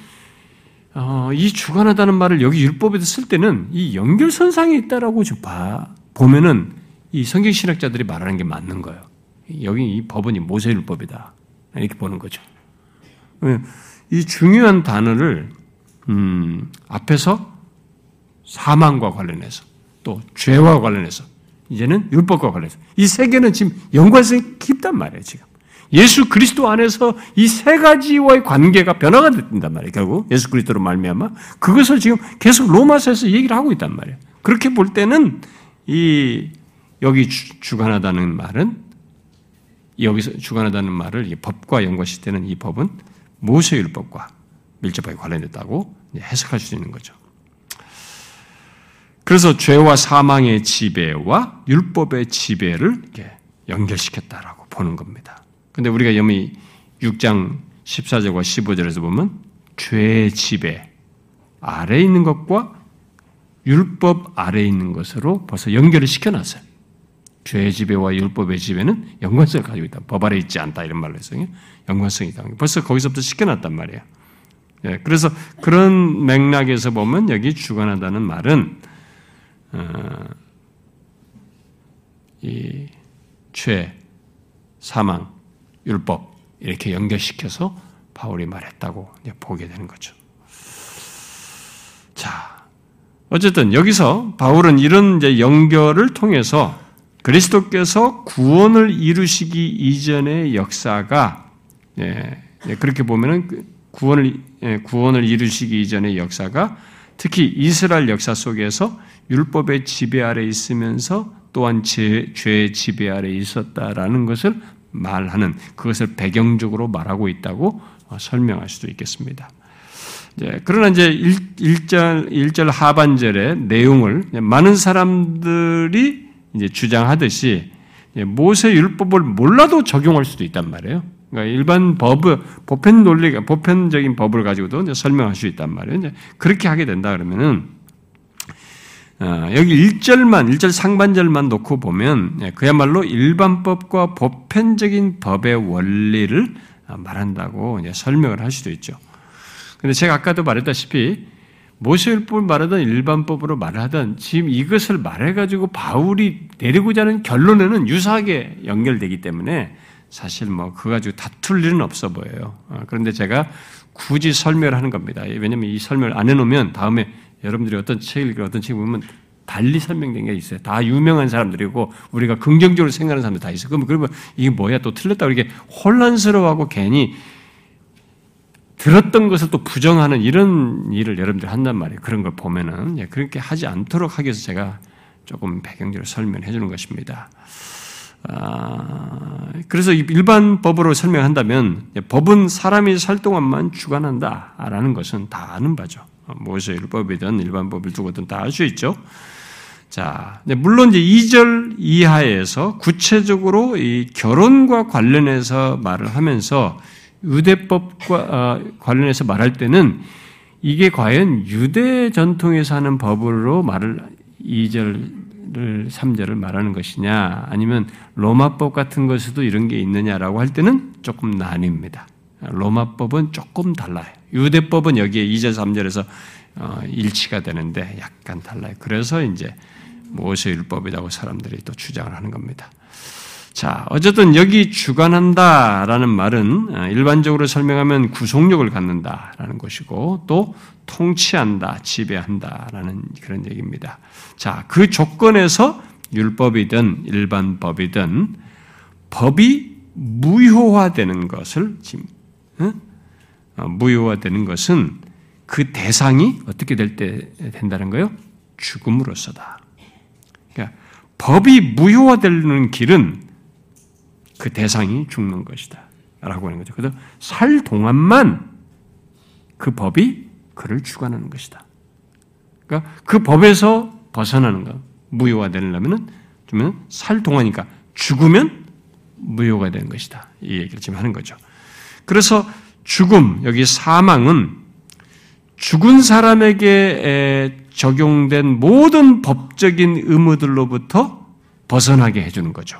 어, 이 주관하다는 말을 여기 율법에도 쓸 때는 이 연결선상에 있다라고 좀 봐, 보면은 이 성경신학자들이 말하는 게 맞는 거예요. 여기 이 법은 이 모세율법이다. 이렇게 보는 거죠. 이 중요한 단어를, 음, 앞에서 사망과 관련해서 또 죄와 관련해서 이제는 율법과 관련해서 이 세 개는 지금 연관성이 깊단 말이에요, 지금. 예수 그리스도 안에서 이 세 가지와의 관계가 변화가 된단 말이에요. 결국 예수 그리스도로 말미암아 그것을 지금 계속 로마서에서 얘기를 하고 있단 말이에요. 그렇게 볼 때는 이 여기 주관하다는 말은 여기서 주관하다는 말을 이 법과 연관시 되는 이 법은 모세 율법과 밀접하게 관련됐다고 해석할 수 있는 거죠. 그래서 죄와 사망의 지배와 율법의 지배를 연결시켰다라고 보는 겁니다. 근데 우리가 여기 6장 14절과 15절에서 보면 죄의 지배 아래 있는 것과 율법 아래에 있는 것으로 벌써 연결을 시켜놨어요. 죄의 지배와 율법의 지배는 연관성을 가지고 있다. 법 아래 있지 않다. 이런 말로 해서 연관성이 있다. 벌써 거기서부터 시켜놨단 말이에요. 예, 그래서 그런 맥락에서 보면 여기 주관하다는 말은 어, 이 죄, 사망, 율법 이렇게 연결시켜서 바울이 말했다고 보게 되는 거죠. 자, 어쨌든 여기서 바울은 이런 연결을 통해서 그리스도께서 구원을 이루시기 이전의 역사가 예, 예, 그렇게 보면은 그 구원을 예, 구원을 이루시기 이전의 역사가 특히 이스라엘 역사 속에서 율법의 지배 아래 있으면서 또한 죄, 죄의 지배 아래 있었다라는 것을 말하는 그것을 배경적으로 말하고 있다고 어, 설명할 수도 있겠습니다. 이제 그러나 이제 1, 절 1절 하반절의 내용을 많은 사람들이 이제 주장하듯이 모세 율법을 몰라도 적용할 수도 있단 말이에요. 그러니까 일반 법, 보편 논리가, 보편적인 법을 가지고도 설명할 수 있단 말이에요. 이제 그렇게 하게 된다 그러면은, 어, 여기 1절만, 1절 상반절만 놓고 보면, 예, 그야말로 일반법과 보편적인 법의 원리를 말한다고 설명을 할 수도 있죠. 근데 제가 아까도 말했다시피, 모세율법을 말하던 일반법으로 말하던 지금 이것을 말해가지고 바울이 내리고자 하는 결론에는 유사하게 연결되기 때문에 사실 뭐 그거 가지고 다툴 일은 없어 보여요. 어, 그런데 제가 굳이 설명을 하는 겁니다. 왜냐하면 이 설명을 안 해놓으면 다음에 여러분들이 어떤 책을 읽고 어떤 책을 보면 달리 설명된 게 있어요. 다 유명한 사람들이고 우리가 긍정적으로 생각하는 사람들 다 있어요. 그러면 그러면 이게 뭐야 또 틀렸다 이렇게 혼란스러워하고 괜히 들었던 것을 또 부정하는 이런 일을 여러분들 한단 말이에요. 그런 걸 보면은 예, 그렇게 하지 않도록 하기 위해서 제가 조금 배경적으로 설명해 주는 것입니다. 아, 그래서 일반 법으로 설명한다면 법은 사람이 살 동안만 주관한다라는 것은 다 아는 바죠. 모세 율법이든 일반 법을 두고든 다 알 수 있죠. 자, 물론 이제 2절 이하에서 구체적으로 이 결혼과 관련해서 말을 하면서 유대법과 어, 관련해서 말할 때는 이게 과연 유대 전통에서 하는 법으로 말을 2절 를 3절을 말하는 것이냐 아니면 로마법 같은 것에도 이런 게 있느냐라고 할 때는 조금 나뉩니다. 로마법은 조금 달라요. 유대법은 여기에 2절 3절에서 어, 일치가 되는데 약간 달라요. 그래서 이제 모세 율법이라고 사람들이 또 주장을 하는 겁니다. 자, 어쨌든 여기 주관한다라는 말은 어, 일반적으로 설명하면 구속력을 갖는다라는 것이고 또 통치한다, 지배한다라는 그런 얘기입니다. 자, 그 조건에서 율법이든 일반 법이든 법이 무효화되는 것을 지금 어, 무효화되는 것은 그 대상이 어떻게 될 때 된다는 거요? 죽음으로서다. 그러니까 법이 무효화되는 길은 그 대상이 죽는 것이다. 라고 하는 거죠. 그래서 살 동안만 그 법이 그를 주관하는 것이다. 그러니까 그 법에서 벗어나는 것, 무효가 되려면은 살 동안이니까 죽으면 무효가 되는 것이다. 이 얘기를 지금 하는 거죠. 그래서 죽음, 여기 사망은 죽은 사람에게 적용된 모든 법적인 의무들로부터 벗어나게 해주는 거죠.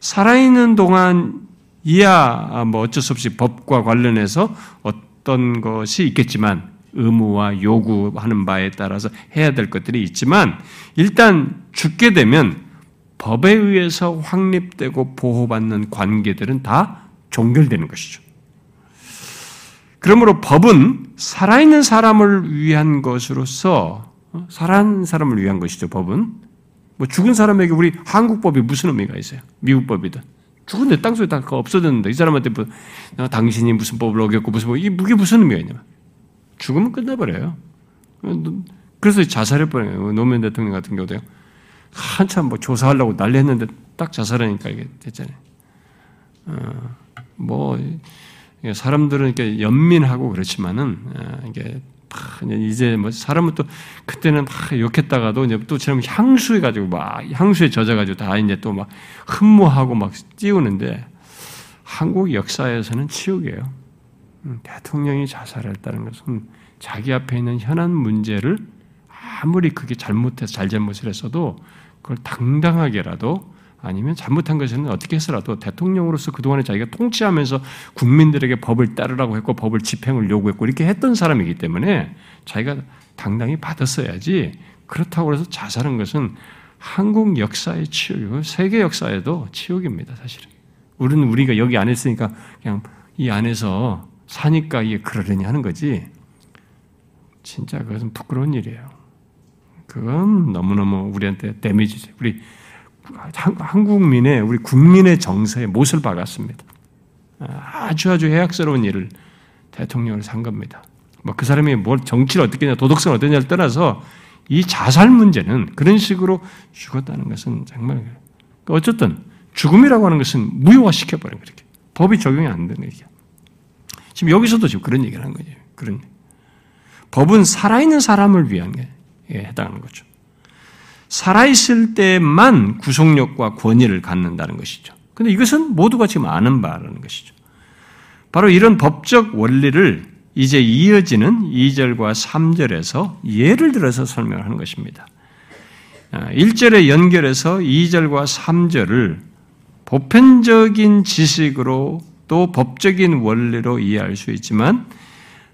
살아있는 동안 이야 뭐 어쩔 수 없이 법과 관련해서 어떤 것이 있겠지만 의무와 요구하는 바에 따라서 해야 될 것들이 있지만 일단 죽게 되면 법에 의해서 확립되고 보호받는 관계들은 다 종결되는 것이죠. 그러므로 법은 살아있는 사람을 위한 것으로서 어, 살아있는 사람을 위한 것이죠. 법은 뭐 죽은 사람에게 우리 한국 법이 무슨 의미가 있어요? 미국 법이든. 죽은데 땅속에 다 없어졌는데 이 사람한테 뭐, 어, 당신이 무슨 법을 어겼고 무슨 법, 이게 무슨 의미가 있냐? 죽으면 끝나버려요. 그래서 자살해 버려요. 노무현 대통령 같은 경우도요. 한참 뭐 조사하려고 난리 했는데 딱 자살하니까 이게 됐잖아요. 어, 뭐, 사람들은 이렇게 연민하고 그렇지만은, 어, 이게 이제 뭐 사람은 또 그때는 막 욕했다가도 이제 또 지금 향수해 가지고 막 향수에 젖어 가지고 다 이제 또 막 흠모하고 막 띄우는데 한국 역사에서는 치욕이에요. 음, 대통령이 자살했다는 것은 자기 앞에 있는 현안 문제를 아무리 그게 잘못해서 잘잘못을 했어도 그걸 당당하게라도 아니면 잘못한 것은 어떻게 해서라도 대통령으로서 그동안에 자기가 통치하면서 국민들에게 법을 따르라고 했고 법을 집행을 요구했고 이렇게 했던 사람이기 때문에 자기가 당당히 받았어야지 그렇다고 해서 자살한 것은 한국 역사의 치욕이고 세계 역사에도 치욕입니다, 사실은. 우리는 우리가 여기 안에 있으니까 그냥 이 안에서 사니까 이게 그러려니 하는 거지. 진짜 그것은 부끄러운 일이에요. 그건 너무너무 우리한테 데미지죠. 우리 한국민의 우리 국민의 정서에 못을 박았습니다. 아주 아주 해악스러운 일을 대통령을 산 겁니다. 뭐 그 사람이 뭘 정치를 어떻게 냐 도덕성을 어떻냐를 떠나서 이 자살 문제는 그런 식으로 죽었다는 것은 정말 어쨌든 죽음이라고 하는 것은 무효화시켜 버린 거예요. 법이 적용이 안 되는 얘기야. 지금 여기서도 지금 그런 얘기를 하는 거죠. 그런 법은 살아있는 사람을 위한 게 해당하는 거죠. 살아있을 때만 구속력과 권위를 갖는다는 것이죠. 근데 이것은 모두가 지금 아는 바라는 것이죠. 바로 이런 법적 원리를 이제 이어지는 2절과 3절에서 예를 들어서 설명하는 것입니다. 1절에 아, 연결해서 2절과 3절을 보편적인 지식으로 또 법적인 원리로 이해할 수 있지만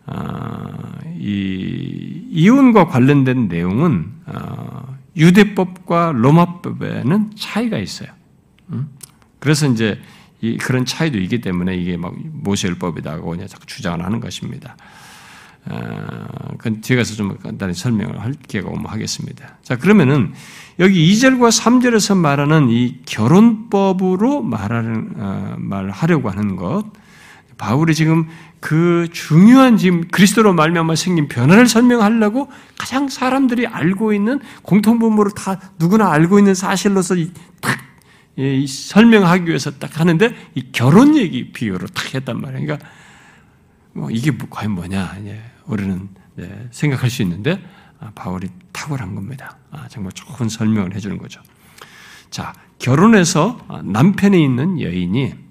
아, 이 이혼과 관련된 내용은 아, 유대법과 로마법에는 차이가 있어요. 음? 그래서 이제 그런 차이도 있기 때문에 이게 막 모세율법이다고 자꾸 주장을 하는 것입니다. 그건 뒤에 가서 좀 간단히 설명을 할 기회가 오면 하겠습니다. 자, 그러면은 여기 2절과 3절에서 말하는 이 결혼법으로 말하는, 어, 말하려고 하는 것, 바울이 지금 그 중요한 지금 그리스도로 말미암아 생긴 변화를 설명하려고 가장 사람들이 알고 있는 공통분모를 다 누구나 알고 있는 사실로서 딱 설명하기 위해서 딱 하는데 이 결혼 얘기 비유로 딱 했단 말이에요. 그러니까 뭐 이게 뭐 과연 뭐냐 우리는 생각할 수 있는데 아, 바울이 탁월한 겁니다. 아, 정말 좋은 설명을 해주는 거죠. 자 결혼해서 남편에 있는 여인이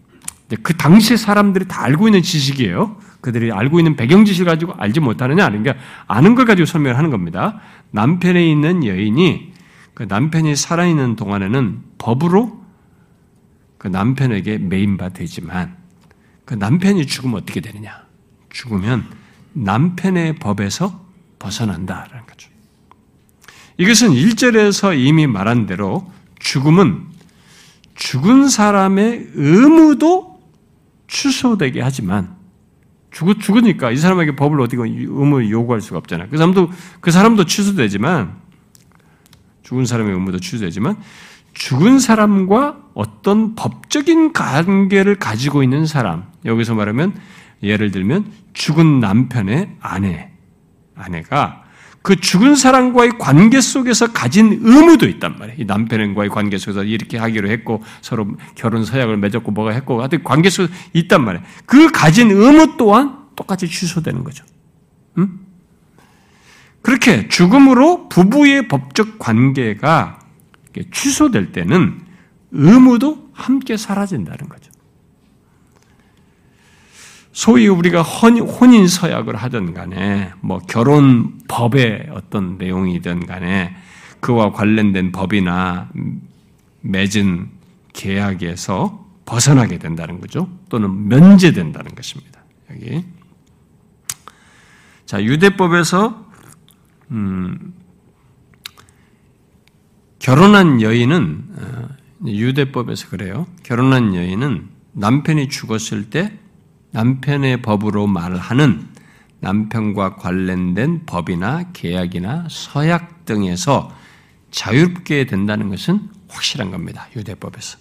그 당시 사람들이 다 알고 있는 지식이에요. 그들이 알고 있는 배경 지식을 가지고 알지 못하느냐? 그러니까 아는 걸 가지고 설명을 하는 겁니다. 남편에 있는 여인이 그 남편이 살아있는 동안에는 법으로 그 남편에게 매인바 되지만 그 남편이 죽으면 어떻게 되느냐? 죽으면 남편의 법에서 벗어난다라는 거죠. 이것은 1절에서 이미 말한 대로 죽음은 죽은 사람의 의무도 취소되게 하지만 죽, 죽으니까 이 사람에게 법을 어떻게 의무 요구할 수가 없잖아요. 그 사람도 그 사람도 취소되지만 죽은 사람의 의무도 취소되지만 죽은 사람과 어떤 법적인 관계를 가지고 있는 사람 여기서 말하면 예를 들면 죽은 남편의 아내 아내가 그 죽은 사람과의 관계 속에서 가진 의무도 있단 말이에요. 이 남편과의 관계 속에서 이렇게 하기로 했고 서로 결혼 서약을 맺었고 뭐가 했고 하여튼 관계 속에 있단 말이에요. 그 가진 의무 또한 똑같이 취소되는 거죠. 음? 그렇게 죽음으로 부부의 법적 관계가 취소될 때는 의무도 함께 사라진다는 거죠. 소위 우리가 혼인 서약을 하든 간에 뭐 결혼 법의 어떤 내용이든 간에 그와 관련된 법이나 맺은 계약에서 벗어나게 된다는 거죠. 또는 면제된다는 것입니다. 여기. 자, 유대법에서, 음, 결혼한 여인은, 어, 유대법에서 그래요. 결혼한 여인은 남편이 죽었을 때 남편의 법으로 말하는 남편과 관련된 법이나 계약이나 서약 등에서 자유롭게 된다는 것은 확실한 겁니다. 유대법에서.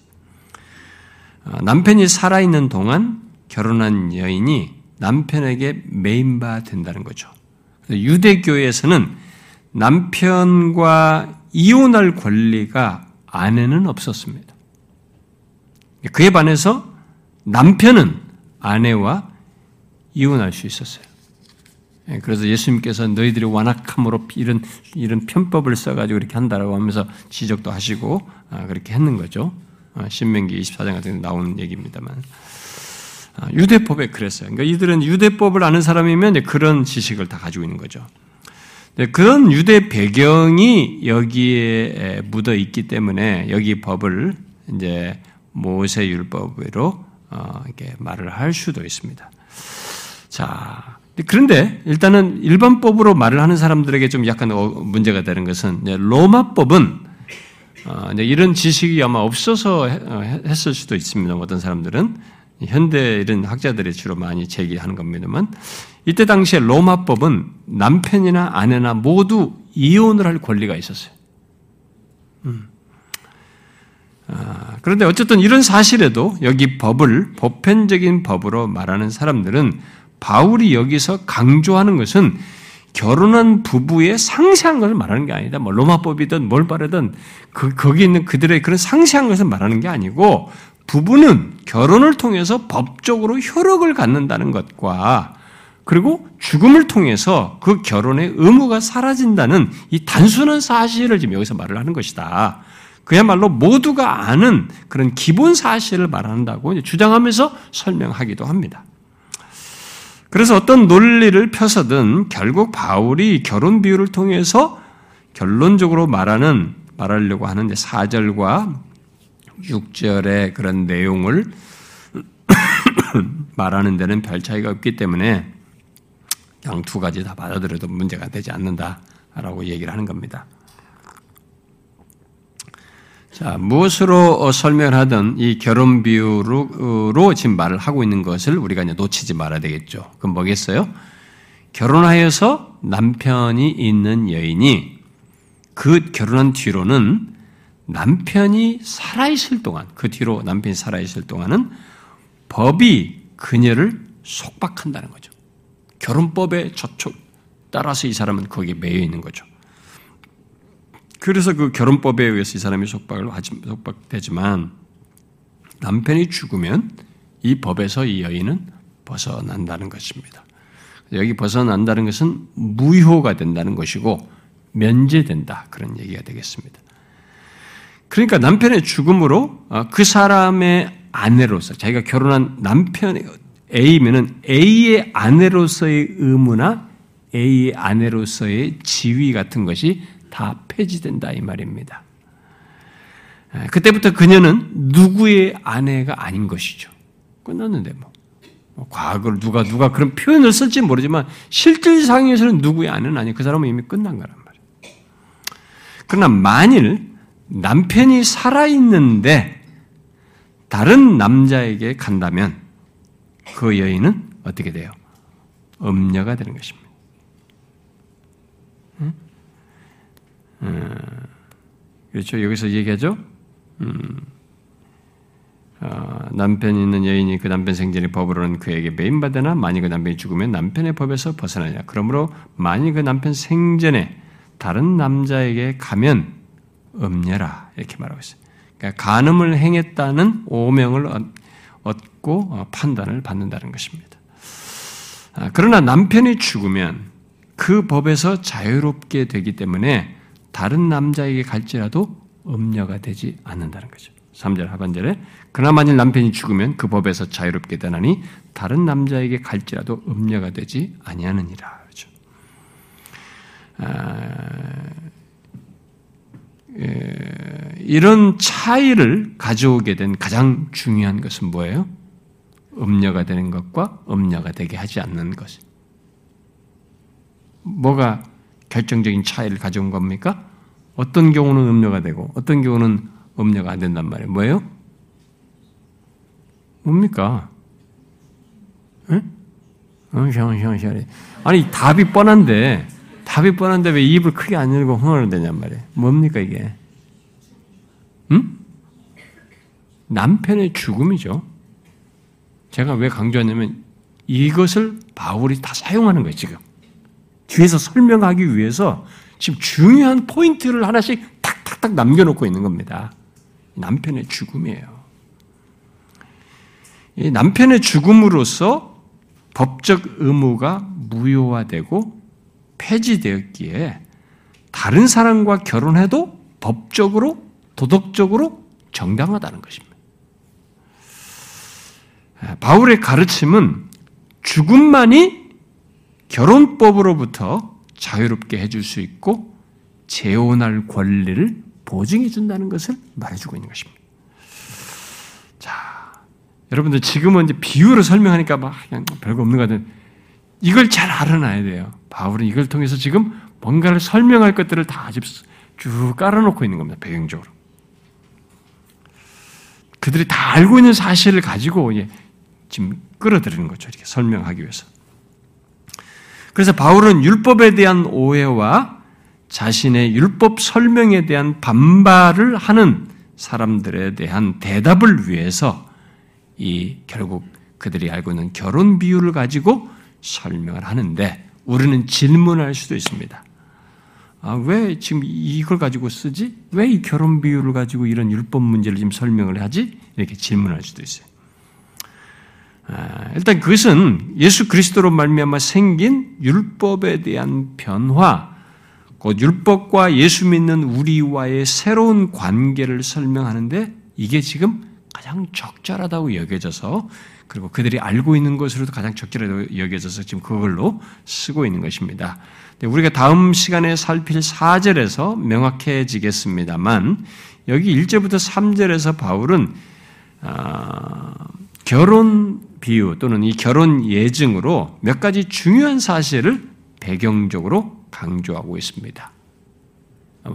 어, 남편이 살아있는 동안 결혼한 여인이 남편에게 매인바 된다는 거죠. 유대교에서는 남편과 이혼할 권리가 아내는 없었습니다. 그에 반해서 남편은 아내와 이혼할 수 있었어요. 예, 그래서 예수님께서 너희들이 완악함으로 이런 이런 편법을 써가지고 이렇게 한다라고 하면서 지적도 하시고 아, 그렇게 했는 거죠. 아, 신명기 24장 같은 데 나오는 얘기입니다만 아, 유대법에 그랬어요. 그러니까 이들은 유대법을 아는 사람이면 그런 지식을 다 가지고 있는 거죠. 네, 그런 유대 배경이 여기에 묻어 있기 때문에 여기 법을 이제 모세 율법으로 어, 이렇게 말을 할 수도 있습니다. 자, 그런데 일단은 일반법으로 말을 하는 사람들에게 좀 약간 어, 문제가 되는 것은 로마법은 어, 이런 지식이 아마 없어서 어, 했을 수도 있습니다. 어떤 사람들은 현대 이런 학자들이 주로 많이 제기하는 겁니다만 이때 당시에 로마법은 남편이나 아내나 모두 이혼을 할 권리가 있었어요. 음. 아, 그런데 어쨌든 이런 사실에도 여기 법을 보편적인 법으로 말하는 사람들은 바울이 여기서 강조하는 것은 결혼한 부부의 상세한 것을 말하는 게 아니다. 뭐 로마법이든 뭘 바르든 그 거기 있는 그들의 그런 상세한 것을 말하는 게 아니고 부부는 결혼을 통해서 법적으로 효력을 갖는다는 것과 그리고 죽음을 통해서 그 결혼의 의무가 사라진다는 이 단순한 사실을 지금 여기서 말을 하는 것이다. 그야말로 모두가 아는 그런 기본 사실을 말한다고 주장하면서 설명하기도 합니다. 그래서 어떤 논리를 펴서든 결국 바울이 결혼 비유를 통해서 결론적으로 말하는 말하려고 하는 4절과 6절의 그런 내용을 말하는 데는 별 차이가 없기 때문에 그냥 두 가지 다 받아들여도 문제가 되지 않는다라고 얘기를 하는 겁니다. 자, 무엇으로 설명하든 이 결혼 비유로 지금 말을 하고 있는 것을 우리가 이제 놓치지 말아야 되겠죠. 그럼 뭐겠어요? 결혼하여서 남편이 있는 여인이 그 결혼한 뒤로는 남편이 살아있을 동안, 그 뒤로 남편이 살아있을 동안은 법이 그녀를 속박한다는 거죠. 결혼법에 저촉 따라서 이 사람은 거기에 매여 있는 거죠. 그래서 그 결혼법에 의해서 이 사람이 속박을 속박되지만 남편이 죽으면 이 법에서 이 여인은 벗어난다는 것입니다. 여기 벗어난다는 것은 무효가 된다는 것이고 면제된다 그런 얘기가 되겠습니다. 그러니까 남편의 죽음으로 어, 그 사람의 아내로서 자기가 결혼한 남편 A면은 A의 아내로서의 의무나 A의 아내로서의 지위 같은 것이 다 폐지된다 이 말입니다. 그때부터 그녀는 누구의 아내가 아닌 것이죠. 끝났는데 뭐. 뭐 과거를 누가 누가 그런 표현을 쓸지 모르지만 실질상에서는 누구의 아내는 아니 그 사람은 이미 끝난 거란 말이에요. 그러나 만일 남편이 살아있는데 다른 남자에게 간다면 그 여인은 어떻게 돼요? 음녀가 되는 것입니다. 응? 음, 그렇죠. 여기서 얘기하죠. 음, 어, 남편이 있는 여인이 그 남편 생전의 법으로는 그에게 매인받으나 만일 그 남편이 죽으면 남편의 법에서 벗어나냐. 그러므로 만일 그 남편 생전에 다른 남자에게 가면 음녀라 이렇게 말하고 있어요. 그러니까 간음을 행했다는 오명을 얻고 어, 판단을 받는다는 것입니다. 아, 그러나 남편이 죽으면 그 법에서 자유롭게 되기 때문에 다른 남자에게 갈지라도 음녀가 되지 않는다는 거죠. 3절 하반절에 그러나 만일 남편이 죽으면 그 법에서 자유롭게 되나니 다른 남자에게 갈지라도 음녀가 되지 아니하느니라. 그렇죠. 아, 예, 이런 차이를 가져오게 된 가장 중요한 것은 뭐예요? 음녀가 되는 것과 음녀가 되게 하지 않는 것. 뭐가 결정적인 차이를 가져온 겁니까? 어떤 경우는 음녀가 되고 어떤 경우는 음녀가 안 된단 말이에요. 뭐예요? 뭡니까? 응? 어, 아니 답이 뻔한데 답이 뻔한데 왜 입을 크게 안 열고 흥얼을 대냔 말이에요. 뭡니까 이게? 음? 남편의 죽음이죠. 제가 왜 강조하냐면 이것을 바울이 다 사용하는 거예요, 지금. 뒤에서 설명하기 위해서 지금 중요한 포인트를 하나씩 탁탁탁 남겨놓고 있는 겁니다. 남편의 죽음이에요. 이 남편의 죽음으로써 법적 의무가 무효화되고 폐지되었기에 다른 사람과 결혼해도 법적으로 도덕적으로 정당하다는 것입니다. 바울의 가르침은 죽음만이 결혼법으로부터 자유롭게 해줄 수 있고 재혼할 권리를 보증해 준다는 것을 말해주고 있는 것입니다. 자, 여러분들 지금은 이제 비유로 설명하니까 막 그냥 별거 없는 것 같은 이걸 잘 알아놔야 돼요. 바울은 이걸 통해서 지금 뭔가를 설명할 것들을 다쭉 깔아놓고 있는 겁니다. 배경적으로. 그들이 다 알고 있는 사실을 가지고 지금 끌어들이는 거죠. 이렇게 설명하기 위해서. 그래서 바울은 율법에 대한 오해와 자신의 율법 설명에 대한 반발을 하는 사람들에 대한 대답을 위해서 이 결국 그들이 알고 있는 결혼 비유를 가지고 설명을 하는데 우리는 질문할 수도 있습니다. 아, 왜 지금 이걸 가지고 쓰지? 왜 이 결혼 비유를 가지고 이런 율법 문제를 지금 설명을 하지? 이렇게 질문할 수도 있어요. 아, 일단 그것은 예수 그리스도로 말미암아 생긴 율법에 대한 변화, 곧 율법과 예수 믿는 우리와의 새로운 관계를 설명하는데 이게 지금 가장 적절하다고 여겨져서 그리고 그들이 알고 있는 것으로도 가장 적절하다고 여겨져서 지금 그걸로 쓰고 있는 것입니다. 우리가 다음 시간에 살필 4절에서 명확해지겠습니다만 여기 1절부터 3절에서 바울은 아, 결혼 비유 또는 이 결혼 예증으로 몇 가지 중요한 사실을 배경적으로 강조하고 있습니다.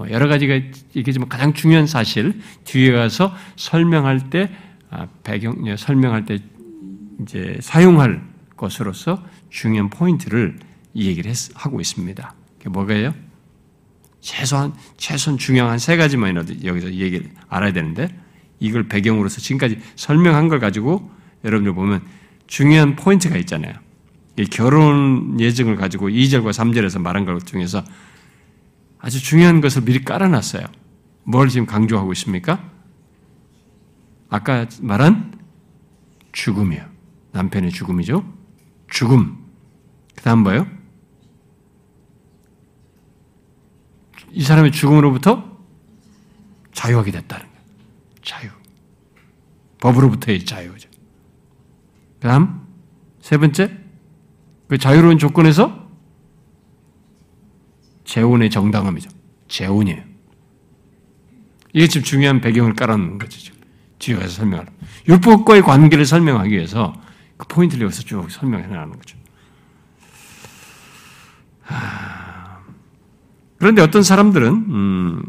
여러 가지가 있겠지만 가장 중요한 사실 뒤에 가서 설명할 때 아, 배경 예, 설명할 때 이제 사용할 것으로서 중요한 포인트를 이 얘기를 했, 하고 있습니다. 그게 뭐가요? 최소한 최소한 중요한 세 가지만이라도 여기서 얘기를 알아야 되는데 이걸 배경으로서 지금까지 설명한 걸 가지고 여러분들 보면 중요한 포인트가 있잖아요. 결혼 예증을 가지고 2절과 3절에서 말한 것 중에서 아주 중요한 것을 미리 깔아놨어요. 뭘 지금 강조하고 있습니까? 아까 말한 죽음이요. 남편의 죽음이죠. 죽음. 그 다음 뭐요? 이 사람의 죽음으로부터 자유하게 됐다는 거예요. 자유. 법으로부터의 자유죠. 그 다음, 세 번째, 그 자유로운 조건에서 재혼의 정당함이죠. 재혼이에요. 이게 지금 중요한 배경을 깔아놓는 거죠. 뒤에 가서 설명하라. 율법과의 관계를 설명하기 위해서 그 포인트를 여기서 쭉 설명해 나가는 거죠. 그런데 어떤 사람들은 음,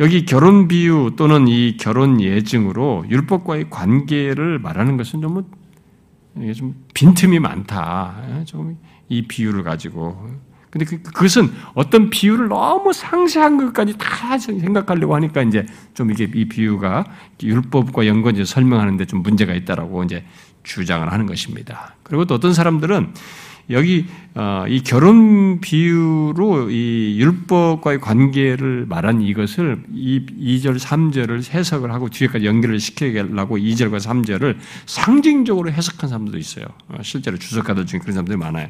여기 결혼 비유 또는 이 결혼 예증으로 율법과의 관계를 말하는 것은 너무 이게 좀 빈틈이 많다. 예, 좀이 비유를 가지고. 근데 그, 그것은 어떤 비유를 너무 상세한 것까지 다 생각하려고 하니까 이제 좀 이게 이 비유가 율법과 연관지 설명하는데 좀 문제가 있다라고 이제 주장을 하는 것입니다. 그리고 또 어떤 사람들은 여기 어, 이 결혼 비유로 이 율법과의 관계를 말한 이것을 이 2절, 3절을 해석을 하고 뒤에까지 연결을 시키려고 2절과 3절을 상징적으로 해석한 사람들도 있어요. 어, 실제로 주석가들 중에 그런 사람들이 많아요.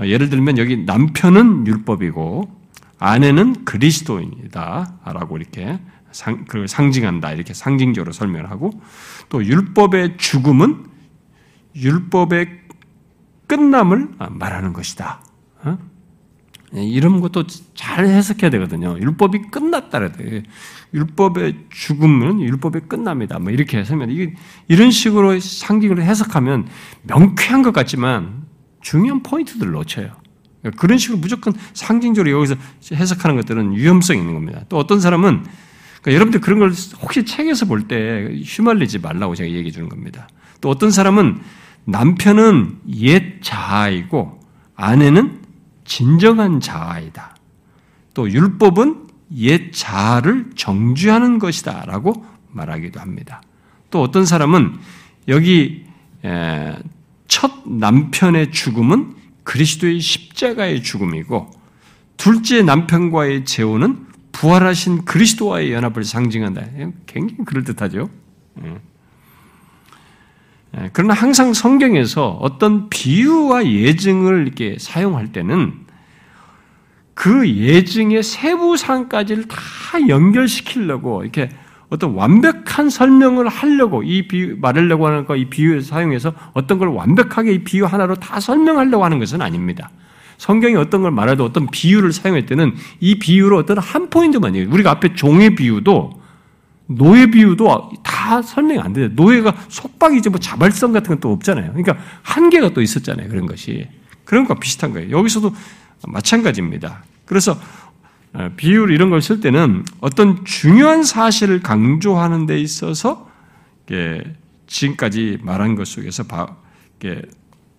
어, 예를 들면 여기 남편은 율법이고 아내는 그리스도인이다라고 이렇게 상, 그 상징한다 이렇게 상징적으로 설명을 하고 또 율법의 죽음은 율법의 끝남을 말하는 것이다. 어? 예, 이런 것도 잘 해석해야 되거든요. 율법이 끝났다 그래 율법의 죽음은 율법의 끝납니다. 뭐 이렇게 해서면 이게 이런 식으로 상징을 해석하면 명쾌한 것 같지만 중요한 포인트들을 놓쳐요. 그러니까 그런 식으로 무조건 상징적으로 여기서 해석하는 것들은 위험성이 있는 겁니다. 또 어떤 사람은 그러니까 여러분들 그런 걸 혹시 책에서 볼 때 휘말리지 말라고 제가 얘기해 주는 겁니다. 또 어떤 사람은 남편은 옛 자아이고 아내는 진정한 자아이다. 또 율법은 옛 자아를 정죄하는 것이다. 라고 말하기도 합니다. 또 어떤 사람은 여기 첫 남편의 죽음은 그리스도의 십자가의 죽음이고 둘째 남편과의 재혼은 부활하신 그리스도와의 연합을 상징한다. 굉장히 그럴듯하죠. 예. 예, 그러나 항상 성경에서 어떤 비유와 예증을 이렇게 사용할 때는 그 예증의 세부 사항까지를 다 연결시키려고 이렇게 어떤 완벽한 설명을 하려고 이 비유 말하려고 하는 거 이 비유 사용해서 어떤 걸 완벽하게 이 비유 하나로 다 설명하려고 하는 것은 아닙니다. 성경이 어떤 걸 말해도 어떤 비유를 사용할 때는 이 비유로 어떤 한 포인트만 이에요. 우리가 앞에 종의 비유도 노예 비유도 다 설명이 안 돼요. 노예가 속박이지 뭐 자발성 같은 건 또 없잖아요. 그러니까 한계가 또 있었잖아요. 그런 것이. 그런 것과 비슷한 거예요. 여기서도 마찬가지입니다. 그래서 어, 비유를 이런 걸 쓸 때는 어떤 중요한 사실을 강조하는 데 있어서 지금까지 말한 것 속에서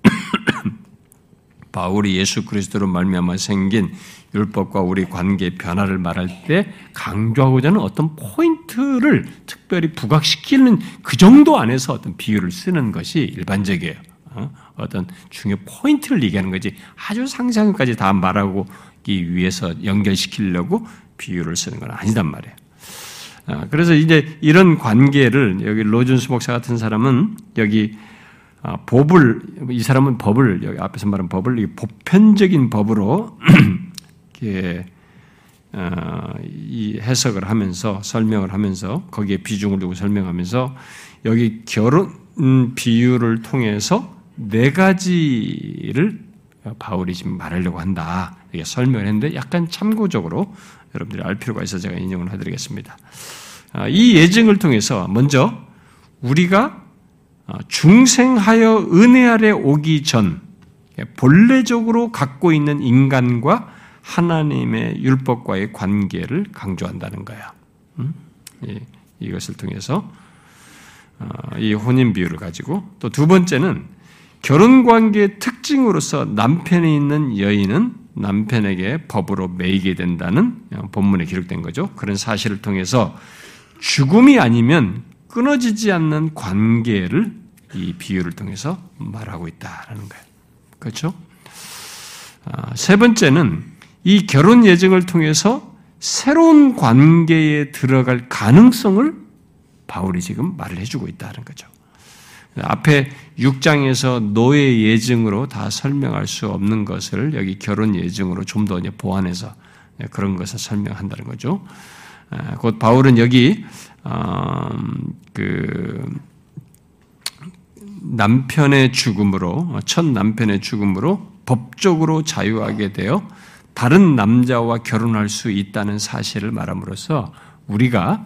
바울이 예수 그리스도로 말미암아 생긴 율법과 우리 관계의 변화를 말할 때 강조하고자 하는 어떤 포인트를 특별히 부각시키는 그 정도 안에서 어떤 비유를 쓰는 것이 일반적이에요. 어? 어떤 중요 포인트를 얘기하는 거지 아주 상상까지 다 말하기 위해서 연결시키려고 비유를 쓰는 건 아니단 말이에요. 어, 그래서 이제 이런 관계를 여기 로준수 목사 같은 사람은 여기 아, 법을 이 사람은 법을 여기 앞에서 말한 법을 보편적인 법으로 이렇게 어, 이 해석을 하면서 설명을 하면서 거기에 비중을 두고 설명하면서 여기 결혼 비유를 통해서 네 가지를 바울이 지금 말하려고 한다. 이게 설명을 했는데 약간 참고적으로 여러분들이 알 필요가 있어 제가 인용을 해드리겠습니다. 아, 이 예증을 통해서 먼저 우리가 어, 중생하여 은혜 아래 오기 전 본래적으로 갖고 있는 인간과 하나님의 율법과의 관계를 강조한다는 거야. 음? 이것을 통해서 어, 이 혼인 비유를 가지고 또 두 번째는 결혼 관계의 특징으로서 남편이 있는 여인은 남편에게 법으로 매이게 된다는 본문에 기록된 거죠. 그런 사실을 통해서 죽음이 아니면 끊어지지 않는 관계를 이 비유를 통해서 말하고 있다라는 거예요. 그렇죠? 아, 세 번째는 이 결혼 예정을 통해서 새로운 관계에 들어갈 가능성을 바울이 지금 말을 해주고 있다는 거죠. 앞에 6장에서 노예 예증으로 다 설명할 수 없는 것을 여기 결혼 예증으로 좀 더 보완해서 그런 것을 설명한다는 거죠. 아, 곧 바울은 여기 음, 그 남편의 죽음으로 첫 남편의 죽음으로 법적으로 자유하게 되어 다른 남자와 결혼할 수 있다는 사실을 말함으로써 우리가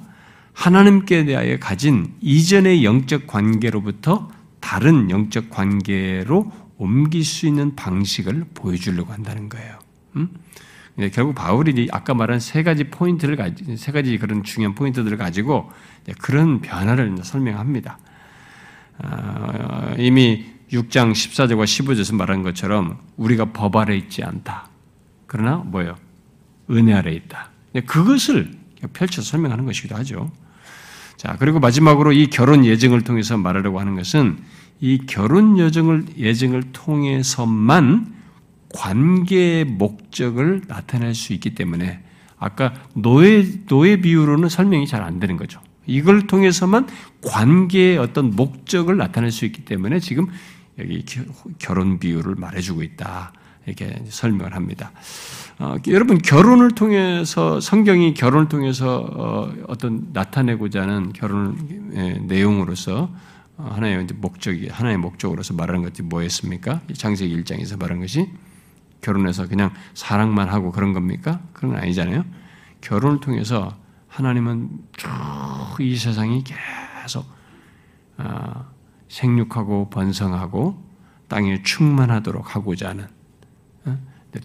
하나님께 대하여 가진 이전의 영적 관계로부터 다른 영적 관계로 옮길 수 있는 방식을 보여주려고 한다는 거예요. 음? 결국 바울이 아까 말한 세 가지 포인트를 가지, 세 가지 그런 중요한 포인트들을 가지고 그런 변화를 설명합니다. 아, 이미 6장 14절과 15절에서 말한 것처럼 우리가 법 아래 있지 않다. 그러나 뭐예요? 은혜 아래 있다. 그것을 펼쳐서 설명하는 것이기도 하죠. 자, 그리고 마지막으로 이 결혼 예정을 통해서 말하려고 하는 것은 이 결혼 예정을, 예정을 통해서만 관계의 목적을 나타낼 수 있기 때문에 아까 노예, 노예 비유로는 설명이 잘 안 되는 거죠. 이걸 통해서만 관계의 어떤 목적을 나타낼 수 있기 때문에 지금 여기 결혼 비유를 말해주고 있다. 이렇게 설명을 합니다. 어, 여러분 결혼을 통해서 성경이 결혼을 통해서 어, 떤 나타내고자 하는 결혼 내용으로서 어, 하나의 목적이 하나의 목적으로서 말하는 것이 뭐였습니까? 장세기 1장에서 말한 것이 결혼해서 그냥 사랑만 하고 그런 겁니까? 그런 건 아니잖아요. 결혼을 통해서 하나님은 쭉 이 세상이 계속 어, 생육하고 번성하고 땅에 충만하도록 하고자 하는 어?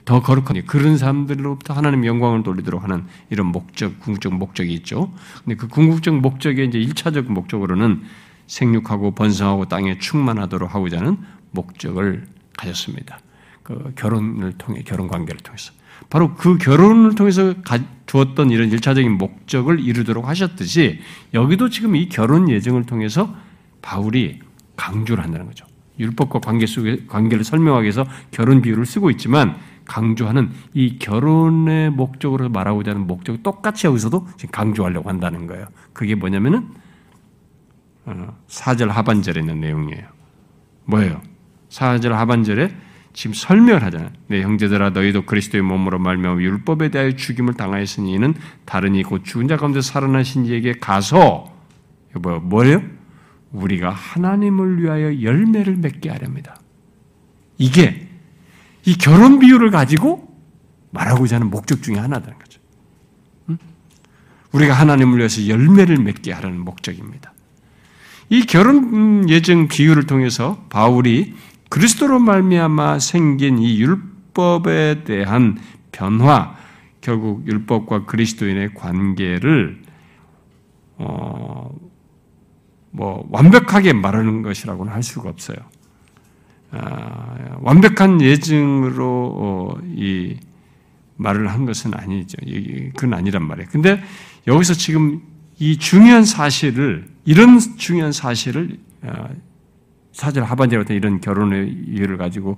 더 거룩한 그런 사람들로부터 하나님 영광을 돌리도록 하는 이런 목적, 궁극적 목적이 있죠. 근데 그 궁극적 목적의 이제 1차적 목적으로는 생육하고 번성하고 땅에 충만하도록 하고자 하는 목적을 가졌습니다. 그 결혼을 통해 결혼 관계를 통해서 바로 그 결혼을 통해서 주었던 이런 일차적인 목적을 이루도록 하셨듯이 여기도 지금 이 결혼 예정을 통해서 바울이 강조를 한다는 거죠. 율법과 관계 속에 관계를 설명하기 위해서 결혼 비유를 쓰고 있지만 강조하는 이 결혼의 목적으로 말하고자 하는 목적 똑같이 여기서도 지금 강조하려고 한다는 거예요. 그게 뭐냐면은 4절 어, 하반절에 있는 내용이에요. 뭐예요? 4절 하반절에 지금 설명을 하잖아요. 내 네, 형제들아 너희도 그리스도의 몸으로 말며 율법에 대하여 죽임을 당하였으니 이는 다른 이곧 죽은 자 가운데 살아나신 이에게 가서 뭐 뭐예요? 우리가 하나님을 위하여 열매를 맺게 하렵니다. 이게 이 결혼 비유를 가지고 말하고자 하는 목적 중에 하나라는 거죠. 우리가 하나님을 위해서 열매를 맺게 하라는 목적입니다. 이 결혼 예정 비유를 통해서 바울이 그리스도로 말미암아 생긴 이 율법에 대한 변화, 결국 율법과 그리스도인의 관계를 어, 뭐 완벽하게 말하는 것이라고는 할 수가 없어요. 아, 완벽한 예증으로 어, 이 말을 한 것은 아니죠. 그건 아니란 말이에요. 근데 여기서 지금 이 중요한 사실을 이런 중요한 사실을 어, 사절 하반절부터 이런 결혼의 이유를 가지고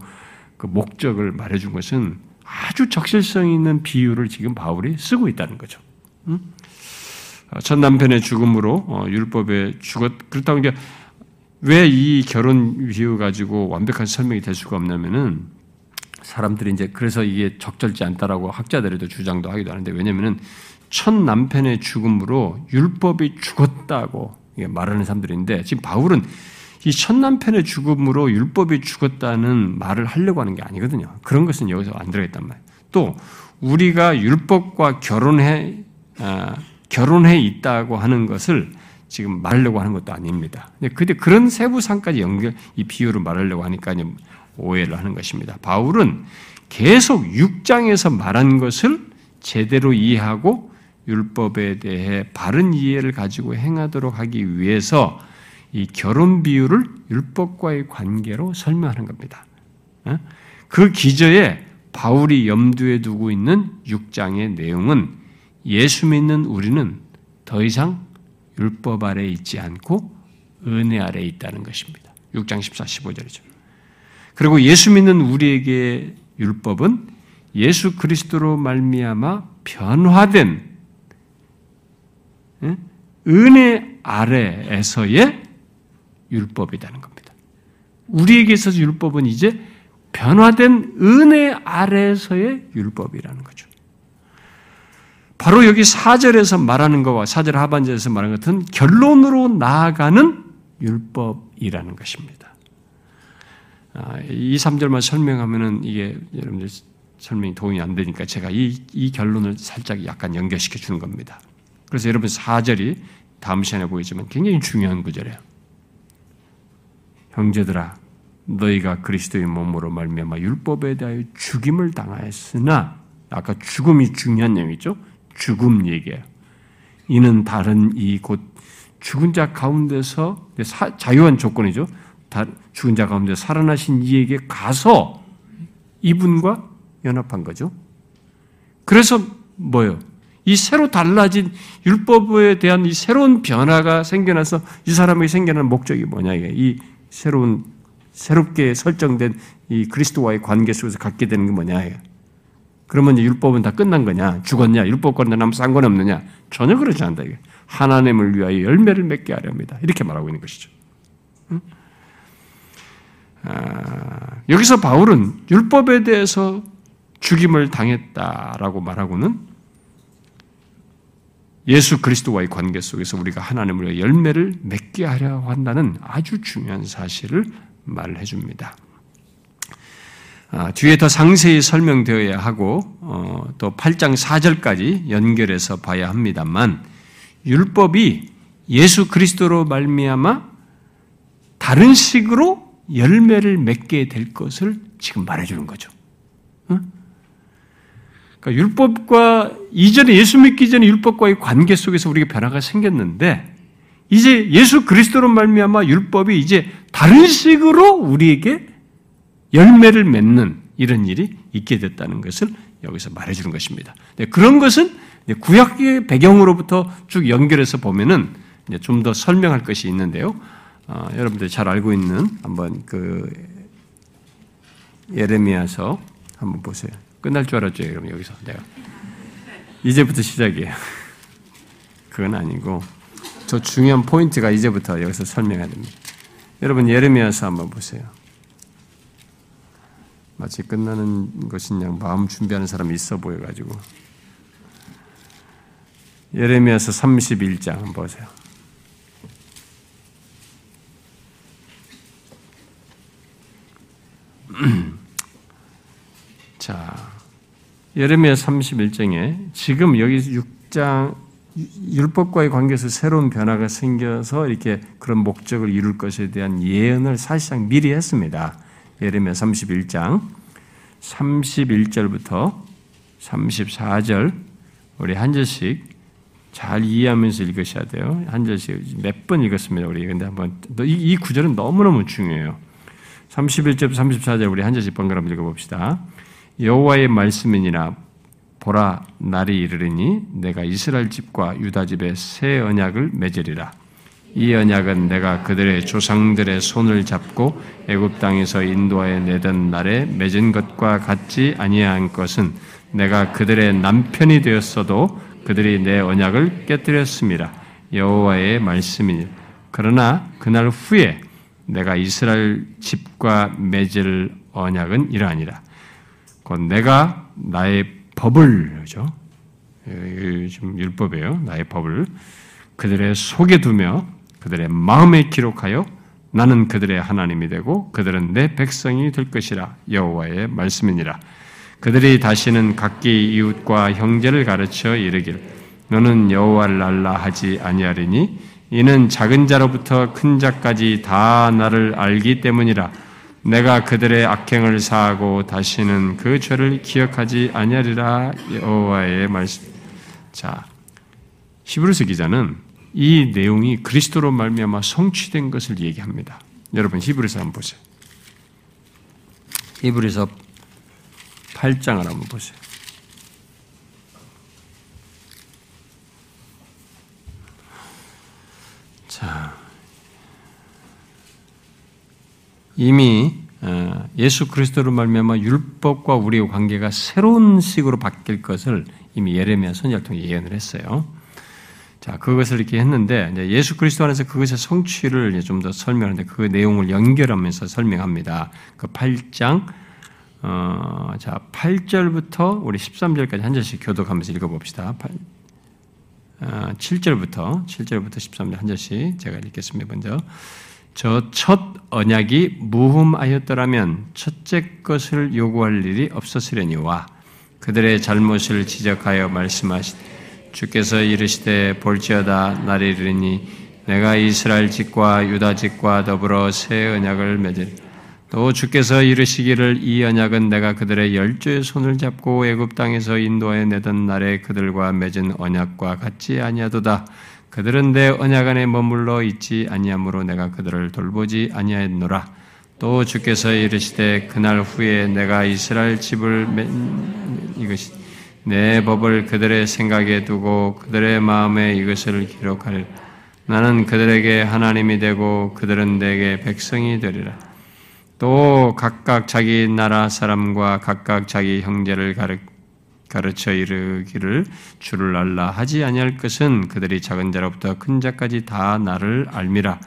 그 목적을 말해준 것은 아주 적실성 있는 비유를 지금 바울이 쓰고 있다는 거죠. 어, 첫 남편의 죽음으로 어, 율법에 죽었 그렇다고 이제 왜 이 결혼 비유 가지고 완벽한 설명이 될 수가 없냐면은 사람들이 이제 그래서 이게 적절치 않다라고 학자들에도 주장도 하기도 하는데 왜냐면은 첫 남편의 죽음으로 율법이 죽었다고 말하는 사람들인데 지금 바울은 이 첫 남편의 죽음으로 율법이 죽었다는 말을 하려고 하는 게 아니거든요. 그런 것은 여기서 안 들어있단 말이에요. 또 우리가 율법과 결혼해 아, 결혼해 있다고 하는 것을 지금 말하려고 하는 것도 아닙니다. 근데 그런 세부상까지 연결 이 비유를 말하려고 하니까 오해를 하는 것입니다. 바울은 계속 6장에서 말한 것을 제대로 이해하고 율법에 대해 바른 이해를 가지고 행하도록 하기 위해서 이 결혼 비유를 율법과의 관계로 설명하는 겁니다. 어? 그 기저에 바울이 염두에 두고 있는 6장의 내용은 예수 믿는 우리는 더 이상 율법 아래 있지 않고 은혜 아래 있다는 것입니다. 6장 14, 15절이죠. 그리고 예수 믿는 우리에게 율법은 예수 그리스도로 말미암아 변화된 은혜 아래에서의 율법이라는 겁니다. 우리에게 있어서 율법은 이제 변화된 은혜 아래에서의 율법이라는 거죠. 바로 여기 4절에서 말하는 것과 4절 하반절에서 말하는 것은 결론으로 나아가는 율법이라는 것입니다. 아, 이 3절만 설명하면은 이게 여러분들 설명이 도움이 안 되니까 제가 이, 이 결론을 살짝 약간 연결시켜 주는 겁니다. 그래서 여러분 4절이 다음 시간에 보이지만 굉장히 중요한 구절이에요. 형제들아 너희가 그리스도의 몸으로 말미암아 율법에 대하여 죽임을 당하였으나 아까 죽음이 중요한 내용이죠. 죽음 얘기예요. 이는 다른 이 곧 죽은 자 가운데서 자유한 조건이죠. 죽은 자 가운데 살아나신 이에게 가서 이분과 연합한 거죠. 그래서 뭐요? 이 새로 달라진 율법에 대한 이 새로운 변화가 생겨나서 이 사람에게 생겨난 목적이 뭐냐 이게 이 새로운 새롭게 설정된 이 그리스도와의 관계 속에서 갖게 되는 게 뭐냐 이게. 그러면 율법은 다 끝난 거냐? 죽었냐? 율법과는 아무 상관없느냐? 전혀 그렇지 않다. 이게. 하나님을 위하여 열매를 맺게 하려 합니다. 이렇게 말하고 있는 것이죠. 응? 아, 여기서 바울은 율법에 대해서 죽임을 당했다라고 말하고는 예수 그리스도와의 관계 속에서 우리가 하나님을 열매를 맺게 하려 한다는 아주 중요한 사실을 말해 줍니다. 아, 뒤에 더 상세히 설명되어야 하고 어, 또 8장 4절까지 연결해서 봐야 합니다만 율법이 예수 그리스도로 말미암아 다른 식으로 열매를 맺게 될 것을 지금 말해주는 거죠. 그러니까 율법과 이전에 예수 믿기 전에 율법과의 관계 속에서 우리가 변화가 생겼는데 이제 예수 그리스도로 말미암아 율법이 이제 다른 식으로 우리에게 열매를 맺는 이런 일이 있게 됐다는 것을 여기서 말해주는 것입니다. 네, 그런 것은 구약의 배경으로부터 쭉 연결해서 보면은 좀 더 설명할 것이 있는데요. 어, 여러분들 잘 알고 있는 한번 그 예레미야서 한번 보세요. 끝날 줄 알았죠, 여러분 여기서 내가 이제부터 시작이에요. 그건 아니고 저 중요한 포인트가 이제부터 여기서 설명해야 됩니다. 여러분 예레미야서 한번 보세요. 마치 끝나는 것인 양 마음 준비하는 사람이 있어 보여가지고 예레미야서 31장 한번 보세요. 예레미야 31장에 지금 여기 6장 율법과의 관계에서 새로운 변화가 생겨서 이렇게 그런 목적을 이룰 것에 대한 예언을 사실상 미리 했습니다. 예레미야 31장 31절부터 34절 우리 한 절씩 잘 이해하면서 읽으셔야 돼요. 한 절씩 몇 번 읽었습니다. 우리 근데 한번 이, 이 구절은 너무너무 중요해요. 31절 34절 우리 한 절씩 번갈아 읽어 봅시다. 여호와의 말씀이니라 보라 날이 이르리니 내가 이스라엘 집과 유다 집에 새 언약을 맺으리라. 이 언약은 내가 그들의 조상들의 손을 잡고 애굽 땅에서 인도하여 내던 날에 맺은 것과 같지 아니한 것은 내가 그들의 남편이 되었어도 그들이 내 언약을 깨뜨렸습니다. 여호와의 말씀이니 그러나 그날 후에 내가 이스라엘 집과 맺을 언약은 이러하니라. 곧 내가 나의 법을 그죠? 지금 율법이에요. 나의 법을 그들의 속에 두며 그들의 마음에 기록하여 나는 그들의 하나님이 되고 그들은 내 백성이 될 것이라 여호와의 말씀이니라. 그들이 다시는 각기 이웃과 형제를 가르쳐 이르길 너는 여호와를 알라 하지 아니하리니 이는 작은 자로부터 큰 자까지 다 나를 알기 때문이라 내가 그들의 악행을 사하고 다시는 그 죄를 기억하지 아니하리라 여호와의 말씀. 자, 히브리서 기자는 이 내용이 그리스도로 말미암아 성취된 것을 얘기합니다. 여러분 히브리서 한번 보세요. 히브리서 8장을 한번 보세요. 자, 이미 어, 예수 그리스도로 말미암아 율법과 우리의 관계가 새로운 식으로 바뀔 것을 이미 예레미야 선지자를 통해 예언을 했어요. 자, 그것을 이렇게 했는데 예수 그리스도 안에서 그것의 성취를 좀 더 설명하는데 그 내용을 연결하면서 설명합니다. 그 8장 어, 자, 8절부터 우리 13절까지 한 절씩 교독하면서 읽어 봅시다. 8, 어, 7절부터 7절부터 13절 한 절씩 제가 읽겠습니다. 먼저 저 첫 언약이 무흠하였더라면 첫째 것을 요구할 일이 없었으려니와 그들의 잘못을 지적하여 말씀하시되 주께서 이르시되 볼지어다 날이 이르니 내가 이스라엘 집과 유다 집과 더불어 새 언약을 맺을 또 주께서 이르시기를 이 언약은 내가 그들의 열조의 손을 잡고 애굽 땅에서 인도하여 내던 날에 그들과 맺은 언약과 같지 아니하도다 그들은 내 언약 안에 머물러 있지 아니하므로 내가 그들을 돌보지 아니하였노라. 또 주께서 이르시되 그날 후에 내가 이스라엘 집을 이것이 내 법을 그들의 생각에 두고 그들의 마음에 이것을 기록할 나는 그들에게 하나님이 되고 그들은 내게 백성이 되리라. 또 각각 자기 나라 사람과 각각 자기 형제를 가르 가르쳐 이르기를 주를 알라 하지 아니할 것은 그들이 작은 자로부터 큰 자까지 다 나를 알미라.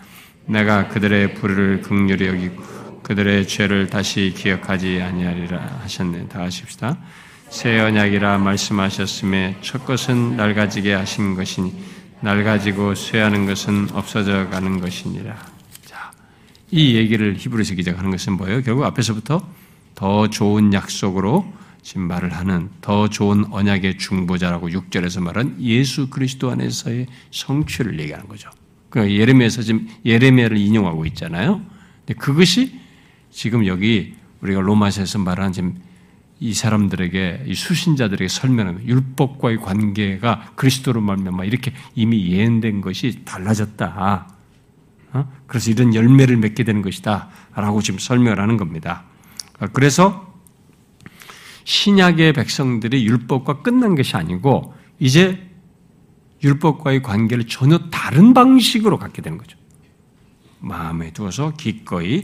내가 그들의 불의를 극률히 여기고 그들의 죄를 다시 기억하지 아니하리라 하셨네. 다 하십시다. 새 언약이라 말씀하셨음에 첫 것은 낡아지게 하신 것이니 낡아지고 쇠하는 것은 없어져 가는 것이니라. 자, 이 얘기를 히브리서 기자가 하는 것은 뭐예요? 결국 앞에서부터 더 좋은 약속으로 지금 말을 하는 더 좋은 언약의 중보자라고 6절에서 말한 예수 그리스도 안에서의 성취를 얘기하는 거죠. 그 예레미야에서 지금 예레미야를 인용하고 있잖아요. 근데 그것이 지금 여기 우리가 로마서에서 말하는 지금 이 사람들에게 이 수신자들에게 설명하는 율법과의 관계가 그리스도로 말미암아 이렇게 이미 예언된 것이 달라졌다. 어? 그래서 이런 열매를 맺게 되는 것이다라고 지금 설명을 하는 겁니다. 그래서 신약의 백성들이 율법과 끝난 것이 아니고 이제 율법과의 관계를 전혀 다른 방식으로 갖게 되는 거죠. 마음에 두어서 기꺼이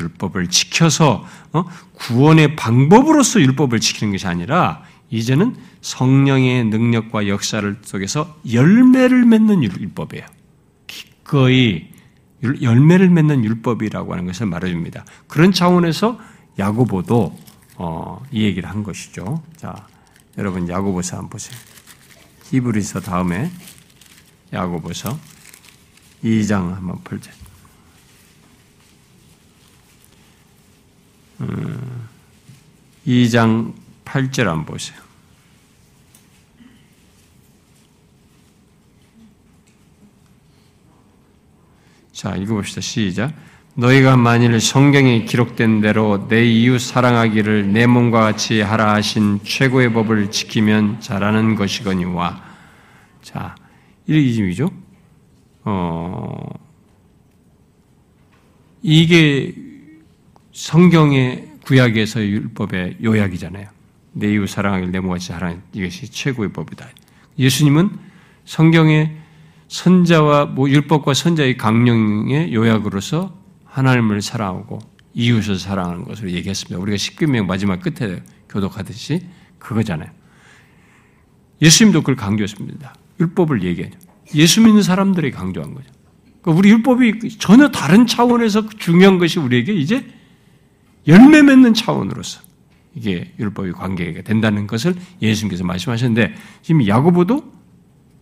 율법을 지켜서 어? 구원의 방법으로서 율법을 지키는 것이 아니라 이제는 성령의 능력과 역사를 속에서 열매를 맺는 율법이에요. 기꺼이 열매를 맺는 율법이라고 하는 것을 말해줍니다. 그런 차원에서 야고보도 어, 이 얘기를 한 것이죠. 자, 여러분 야고보서 한번 보세요. 히브리서 다음에 야고보서 2장 한번 펼쳐. 2장 8절 안 보세요. 자, 읽어봅시다. 시작. 너희가 만일 성경에 기록된 대로 내 이웃 사랑하기를 내 몸과 같이 하라 하신 최고의 법을 지키면 잘하는 것이거니와. 자, 이게 지이죠 어, 이게 성경의 구약에서의 율법의 요약이잖아요. 내 이웃 사랑하기를 내 몸과 같이 하라 이것이 최고의 법이다. 예수님은 성경의 선자와 뭐 율법과 선자의 강령의 요약으로서 하나님을 사랑하고 이웃을 사랑하는 것으로 얘기했습니다. 우리가 십계명 마지막 끝에 교독하듯이 그거잖아요. 예수님도 그걸 강조했습니다. 율법을 얘기하죠. 예수 믿는 사람들이 강조한 거죠. 그러니까 우리 율법이 전혀 다른 차원에서 중요한 것이 우리에게 이제 열매 맺는 차원으로서 이게 율법이 관계가 된다는 것을 예수님께서 말씀하셨는데 지금 야고보도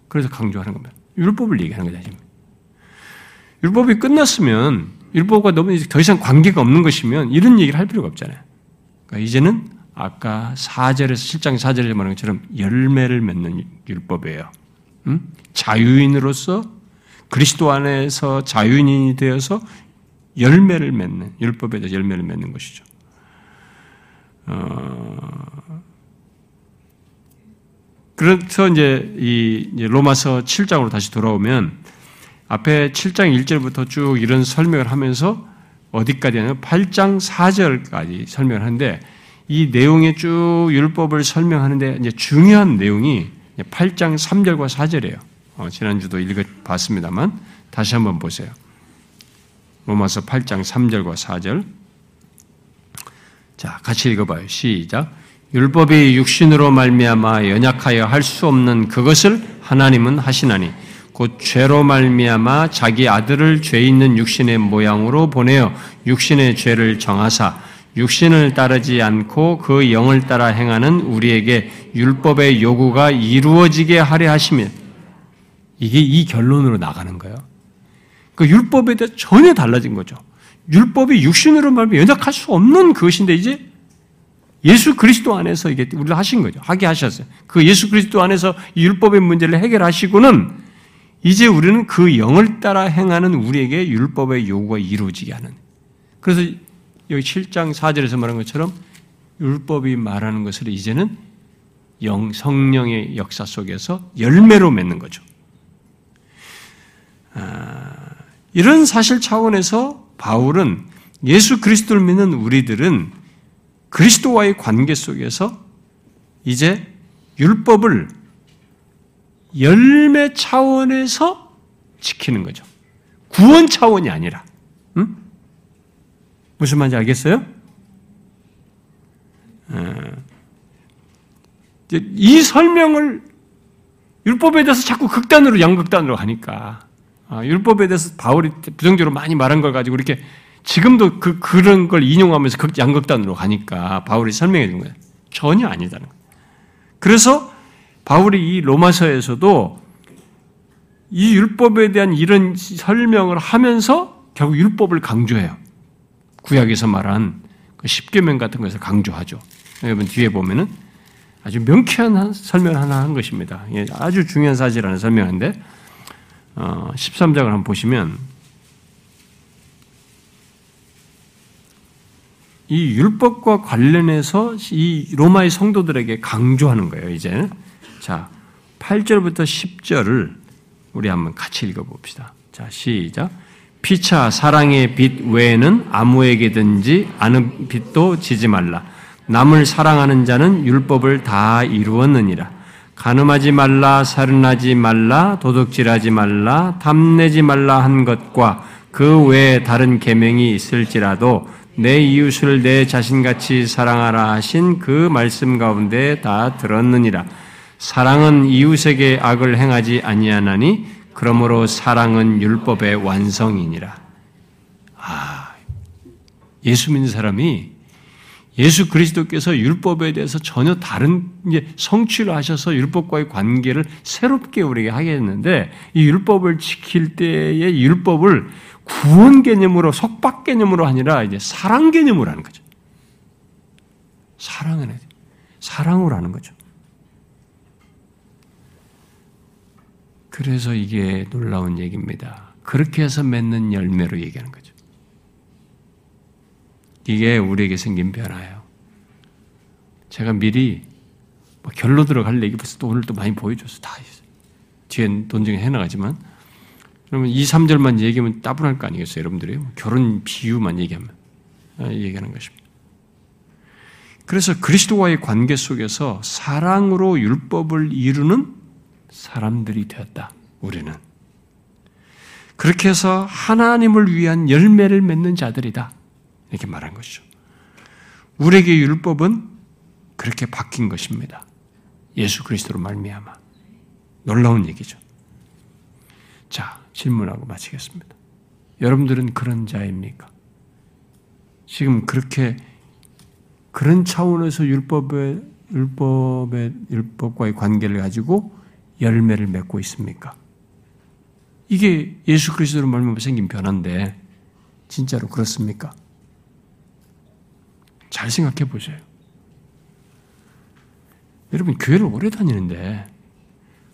그래서 강조하는 겁니다. 율법을 얘기하는 거죠. 지금. 율법이 끝났으면 율법과 너무 더 이상 관계가 없는 것이면 이런 얘기를 할 필요가 없잖아요. 그러니까 이제는 아까 4절에서 7장 4절에 말한 것처럼 열매를 맺는 율법이에요. 음? 자유인으로서 그리스도 안에서 자유인이 되어서 열매를 맺는 율법에 대해서 열매를 맺는 것이죠. 어... 그래서 이제 이 로마서 7장으로 다시 돌아오면 앞에 7장 1절부터 쭉 이런 설명을 하면서 어디까지 하냐면 8장 4절까지 설명을 하는데 이 내용의 쭉 율법을 설명하는데 이제 중요한 내용이 8장 3절과 4절이에요. 어, 지난주도 읽어 봤습니다만 다시 한번 보세요. 로마서 8장 3절과 4절. 자, 같이 읽어봐요. 시작. 율법이 육신으로 말미암아 연약하여 할 수 없는 그것을 하나님은 하시나니 곧 죄로 말미암아 자기 아들을 죄 있는 육신의 모양으로 보내어 육신의 죄를 정하사 육신을 따르지 않고 그 영을 따라 행하는 우리에게 율법의 요구가 이루어지게 하려 하시며 이게 이 결론으로 나가는 거예요. 그 율법에 대해 전혀 달라진 거죠. 율법이 육신으로 말하면 연약할 수 없는 그것인데 이제 예수 그리스도 안에서 이게 우리를 하신 거죠. 하게 하셨어요. 그 예수 그리스도 안에서 율법의 문제를 해결하시고는 이제 우리는 그 영을 따라 행하는 우리에게 율법의 요구가 이루어지게 하는. 그래서 여기 7장 4절에서 말한 것처럼 율법이 말하는 것을 이제는 영, 성령의 역사 속에서 열매로 맺는 거죠. 아, 이런 사실 차원에서 바울은 예수 그리스도를 믿는 우리들은 그리스도와의 관계 속에서 이제 율법을 열매 차원에서 지키는 거죠. 구원 차원이 아니라. 응? 무슨 말인지 알겠어요? 어, 이 설명을 율법에 대해서 자꾸 극단으로 양극단으로 하니까 아, 율법에 대해서 바울이 부정적으로 많이 말한 걸 가지고 이렇게 지금도 그 그런 걸 인용하면서 극 양극단으로 가니까 바울이 설명해 준 거예요. 전혀 아니다는 거예요. 그래서 바울이 이 로마서에서도 이 율법에 대한 이런 설명을 하면서 결국 율법을 강조해요. 구약에서 말한 그 십계명 같은 것을 강조하죠. 여러분 뒤에 보면은 아주 명쾌한 설명 하나 한 것입니다. 아주 중요한 사실하는 설명인데 어, 13장을 한번 보시면 이 율법과 관련해서 이 로마의 성도들에게 강조하는 거예요, 이제. 자, 8절부터 10절을 우리 한번 같이 읽어봅시다. 자, 시작. 피차 사랑의 빛 외에는 아무에게든지 아는 빛도 지지 말라. 남을 사랑하는 자는 율법을 다 이루었느니라. 가늠하지 말라, 살인하지 말라, 도둑질하지 말라, 탐내지 말라 한 것과 그 외에 다른 계명이 있을지라도 내 이웃을 내 자신같이 사랑하라 하신 그 말씀 가운데 다 들었느니라. 사랑은 이웃에게 악을 행하지 아니하나니 그러므로 사랑은 율법의 완성이니라. 아, 예수 믿는 사람이 예수 그리스도께서 율법에 대해서 전혀 다른 성취를 하셔서 율법과의 관계를 새롭게 우리에게 하게 했는데 이 율법을 지킬 때의 율법을 구원 개념으로 속박 개념으로 아니라 이제 사랑 개념으로 하는 거죠. 사랑을 해 사랑으로 하는 거죠. 그래서 이게 놀라운 얘기입니다. 그렇게 해서 맺는 열매로 얘기하는 거죠. 이게 우리에게 생긴 변화예요. 제가 미리 뭐 결로 들어갈 얘기 벌써 또 오늘 또 많이 보여줘서 다 뒤엔 논증 해나가지만 그러면 2, 3절만 얘기하면 따분할 거 아니겠어요, 여러분들이? 결혼 비유만 얘기하면 아, 얘기하는 것입니다. 그래서 그리스도와의 관계 속에서 사랑으로 율법을 이루는 사람들이 되었다. 우리는 그렇게 해서 하나님을 위한 열매를 맺는 자들이다. 이렇게 말한 것이죠. 우리에게 율법은 그렇게 바뀐 것입니다. 예수 그리스도로 말미암아 놀라운 얘기죠. 자 질문하고 마치겠습니다. 여러분들은 그런 자입니까? 지금 그렇게 그런 차원에서 율법의 율법의 율법과의 관계를 가지고 열매를 맺고 있습니까? 이게 예수 그리스도로 말미암아 생긴 변화인데 진짜로 그렇습니까? 잘 생각해 보세요. 여러분 교회를 오래 다니는데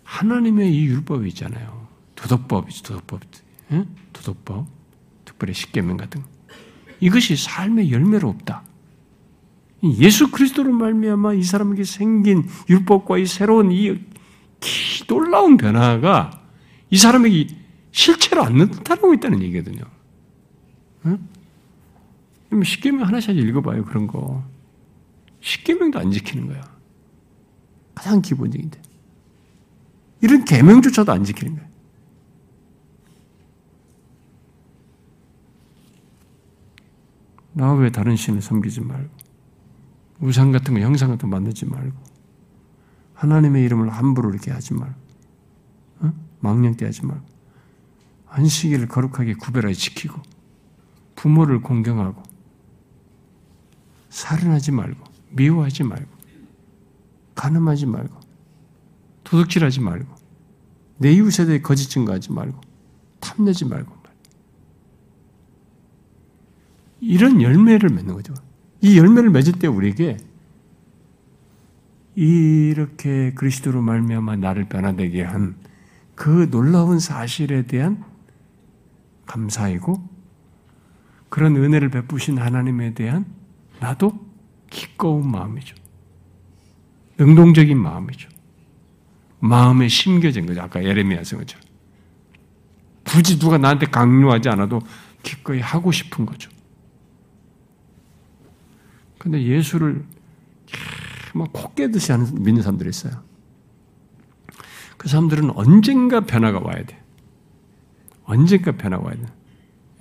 하나님의 이 율법이 있잖아요. 도덕법이죠, 도덕법. 예? 도덕법. 특별히 십계명 같은 거. 이것이 삶의 열매로 없다. 예수 그리스도로 말미암아 이 사람에게 생긴 율법과 이 새로운 이 놀라운 변화가 이 사람에게 실체로 안 나타나고 있다는 얘기거든요. 응? 십계명 하나씩 읽어봐요 그런 거. 십계명도 안 지키는 거야. 가장 기본적인데. 이런 계명조차도 안 지키는 거야. 나 왜 다른 신을 섬기지 말고 우상 같은 거 형상 같은 거 만들지 말고 하나님의 이름을 함부로 이렇게 하지 말고 어? 망령되하지 말고 안식일을 거룩하게 구별하게 지키고 부모를 공경하고 살인하지 말고 미워하지 말고 가늠하지 말고 도둑질하지 말고 내 이웃에 대해 거짓 증거하지 말고 탐내지 말고 이런 열매를 맺는 거죠. 이 열매를 맺을 때 우리에게 이렇게 그리스도로 말미암아 나를 변화되게 한 그 놀라운 사실에 대한 감사이고 그런 은혜를 베푸신 하나님에 대한 나도 기꺼운 마음이죠. 능동적인 마음이죠. 마음에 심겨진 거죠. 아까 예레미야 쓴 것처럼. 굳이 누가 나한테 강요하지 않아도 기꺼이 하고 싶은 거죠. 근데 예수를 막 콧깨듯이 하는 믿는 사람들이 있어요. 그 사람들은 언젠가 변화가 와야 돼. 언젠가 변화가 와야 돼.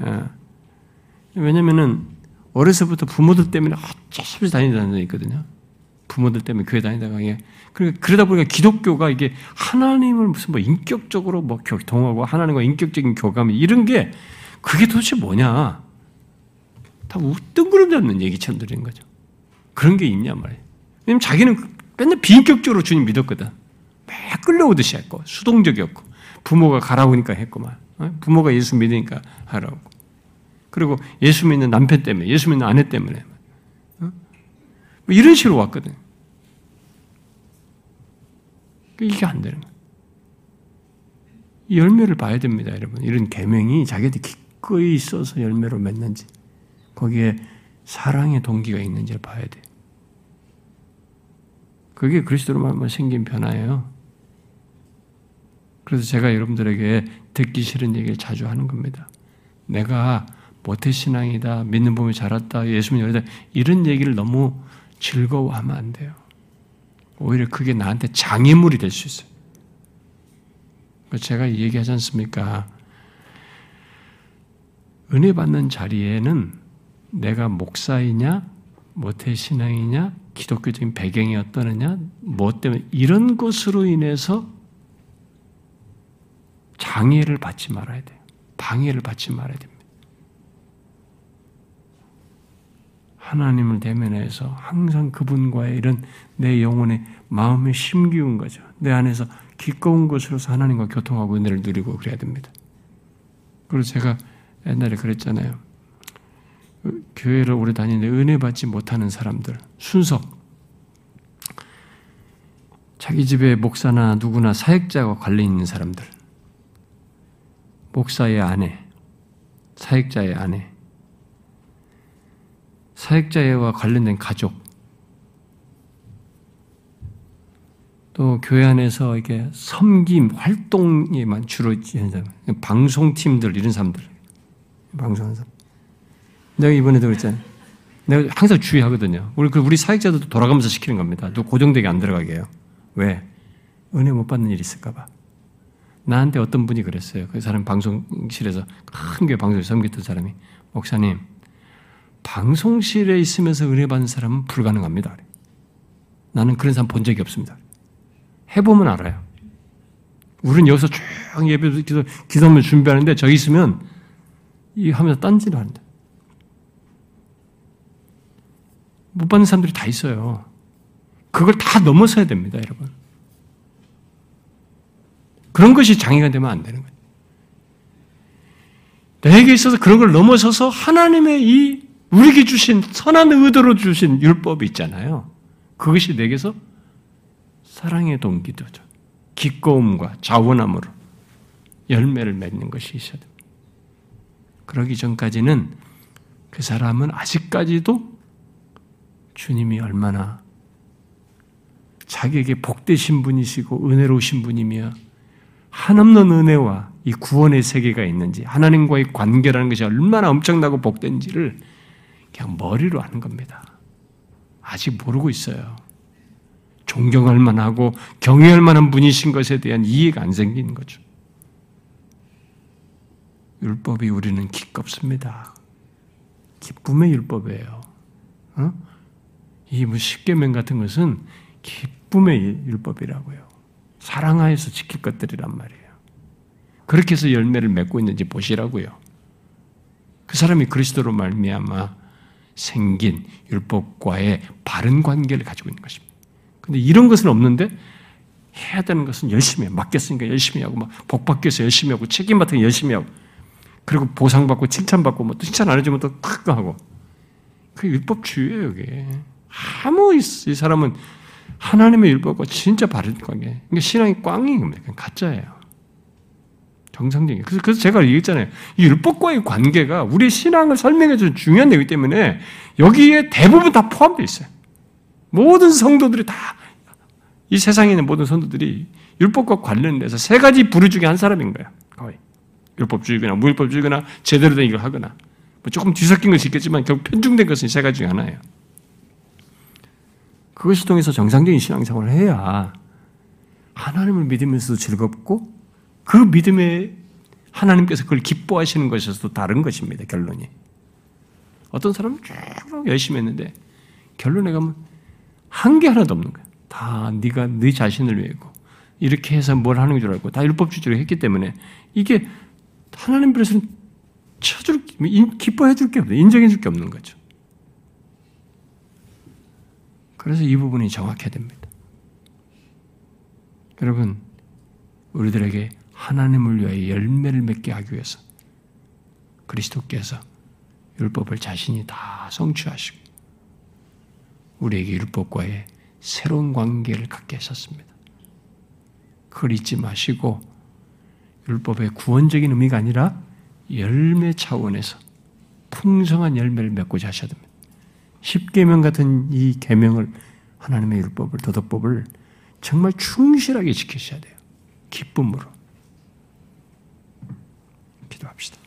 예. 왜냐면은 어려서부터 부모들 때문에 어쩔 수 없이 다니는 사람들이 있거든요. 부모들 때문에 교회 다니다가 이게 그러니까 그러다 보니까 기독교가 이게 하나님을 무슨 뭐 인격적으로 뭐 교통하고 하나님과 인격적인 교감 이런 게 그게 도대체 뭐냐? 다 뜬구름 잡는 얘기처럼 들리는 거죠. 그런 게 있냐 말이에요. 왜냐면 자기는 맨날 비인격적으로 주님 믿었거든. 매 끌려오듯이 했고, 수동적이었고, 부모가 가라고 하니까 했고만. 어? 부모가 예수 믿으니까 하라고. 그리고 예수 믿는 남편 때문에, 예수 믿는 아내 때문에. 어? 뭐 이런 식으로 왔거든. 이게 안 되는 거예요. 열매를 봐야 됩니다, 여러분. 이런 계명이 자기한테 기꺼이 있어서 열매로 맺는지, 거기에 사랑의 동기가 있는지를 봐야 돼. 그게 그리스도로 말하면 생긴 변화예요. 그래서 제가 여러분들에게 듣기 싫은 얘기를 자주 하는 겁니다. 내가 모태 신앙이다, 믿는 봄이 자랐다, 예수 믿다 이런 얘기를 너무 즐거워하면 안 돼요. 오히려 그게 나한테 장애물이 될 수 있어요. 제가 얘기하지 않습니까? 은혜 받는 자리에는 내가 목사이냐, 모태 신앙이냐, 기독교적인 배경이 어떠느냐, 뭐 때문에 이런 것으로 인해서 장애를 받지 말아야 돼요. 방해를 받지 말아야 됩니다. 하나님을 대면해서 항상 그분과의 이런 내 영혼의 마음에 심기운 거죠. 내 안에서 기꺼운 것으로서 하나님과 교통하고 은혜를 누리고 그래야 됩니다. 그리고 제가 옛날에 그랬잖아요. 교회를 오래 다니는데 은혜 받지 못하는 사람들, 순서. 자기 집에 목사나 누구나 사역자가 관련 있는 사람들. 목사의 아내, 사역자의 아내, 사역자와 관련된 가족, 또 교회 안에서 이게 섬김 활동에만 주로 방송팀들 이런 사람들, 방송하는 사람. 내가 이번에도 그랬잖아요. 내가 항상 주의하거든요. 우리 그 우리 사역자들도 돌아가면서 시키는 겁니다. 또 고정되게 안 들어가게 해요. 왜? 은혜 못 받는 일이 있을까봐. 나한테 어떤 분이 그랬어요. 그 사람 방송실에서 큰 교회 방송을 섬겼던 사람이 목사님 방송실에 있으면서 은혜 받는 사람은 불가능합니다. 나는 그런 사람 본 적이 없습니다. 해보면 알아요. 우리는 여기서 쭉 예배 기도, 기도문 준비하는데 저기 있으면 이 하면서 딴지를 하는데 못 받는 사람들이 다 있어요. 그걸 다 넘어서야 됩니다, 여러분. 그런 것이 장애가 되면 안 되는 거예요. 내게 있어서 그런 걸 넘어서서 하나님의 이 우리에게 주신 선한 의도로 주신 율법이 있잖아요. 그것이 내게서 사랑의 동기도죠. 기꺼움과 자원함으로 열매를 맺는 것이 있어야 됩니다. 그러기 전까지는 그 사람은 아직까지도 주님이 얼마나 자기에게 복되신 분이시고 은혜로우신 분이며 한없는 은혜와 이 구원의 세계가 있는지 하나님과의 관계라는 것이 얼마나 엄청나고 복된지를 그냥 머리로 아는 겁니다. 아직 모르고 있어요. 존경할 만하고 경외할 만한 분이신 것에 대한 이해가 안 생기는 거죠. 율법이 우리는 기껍습니다. 기쁨의 율법이에요. 어? 이뭐 십계명 같은 것은 기쁨의 율법이라고요. 사랑하여서 지킬 것들이란 말이에요. 그렇게 해서 열매를 맺고 있는지 보시라고요. 그 사람이 그리스도로 말미암아 생긴 율법과의 바른 관계를 가지고 있는 것입니다. 근데 이런 것은 없는데 해야 되는 것은 열심히 해. 맡겼으니까 열심히 하고 막 복받기 위해서 열심히 하고 책임 맡은 열심히 하고 그리고 보상받고 칭찬받고 뭐 칭찬 안 해주면 또 크게 하고. 그 율법주의예요 이게. 아무 이 사람은 하나님의 율법과 진짜 바른 관계. 그러니까 신앙이 꽝인 겁니다. 가짜예요 정상적인. 그래서, 그래서 제가 얘기했잖아요. 이 율법과의 관계가 우리 신앙을 설명해 주는 중요한 내용이기 때문에 여기에 대부분 다 포함되어 있어요. 모든 성도들이 다 이 세상에 있는 모든 성도들이 율법과 관련돼서 세 가지 부류 중에 한 사람인 거예요. 거의. 율법주의거나 무율법주의거나 제대로 된 일을 하거나. 뭐 조금 뒤섞인 것이 있겠지만 결국 편중된 것은 세 가지 중에 하나예요. 그것을 통해서 정상적인 신앙생활을 해야 하나님을 믿으면서도 즐겁고 그 믿음에 하나님께서 그걸 기뻐하시는 것에서도 다른 것입니다. 결론이. 어떤 사람은 쭉 열심히 했는데 결론에 가면 한 게 하나도 없는 거야. 다 네가 네 자신을 위해고 이렇게 해서 뭘 하는 줄 알고 다 율법주의로 했기 때문에 이게 하나님 앞에서는 쳐줄 기뻐해 줄 게 없어 인정해 줄 게 없는 거죠. 그래서 이 부분이 정확해야 됩니다. 여러분 우리들에게 하나님을 위하여 열매를 맺게 하기 위해서 그리스도께서 율법을 자신이 다 성취하시고 우리에게 율법과의 새로운 관계를 갖게 하셨습니다. 그걸 잊지 마시고 율법의 구원적인 의미가 아니라 열매 차원에서 풍성한 열매를 맺고자 하셔야 됩니다. 십계명 같은 이 계명을 하나님의 율법을 도덕법을 정말 충실하게 지키셔야 돼요. 기쁨으로 기도합시다.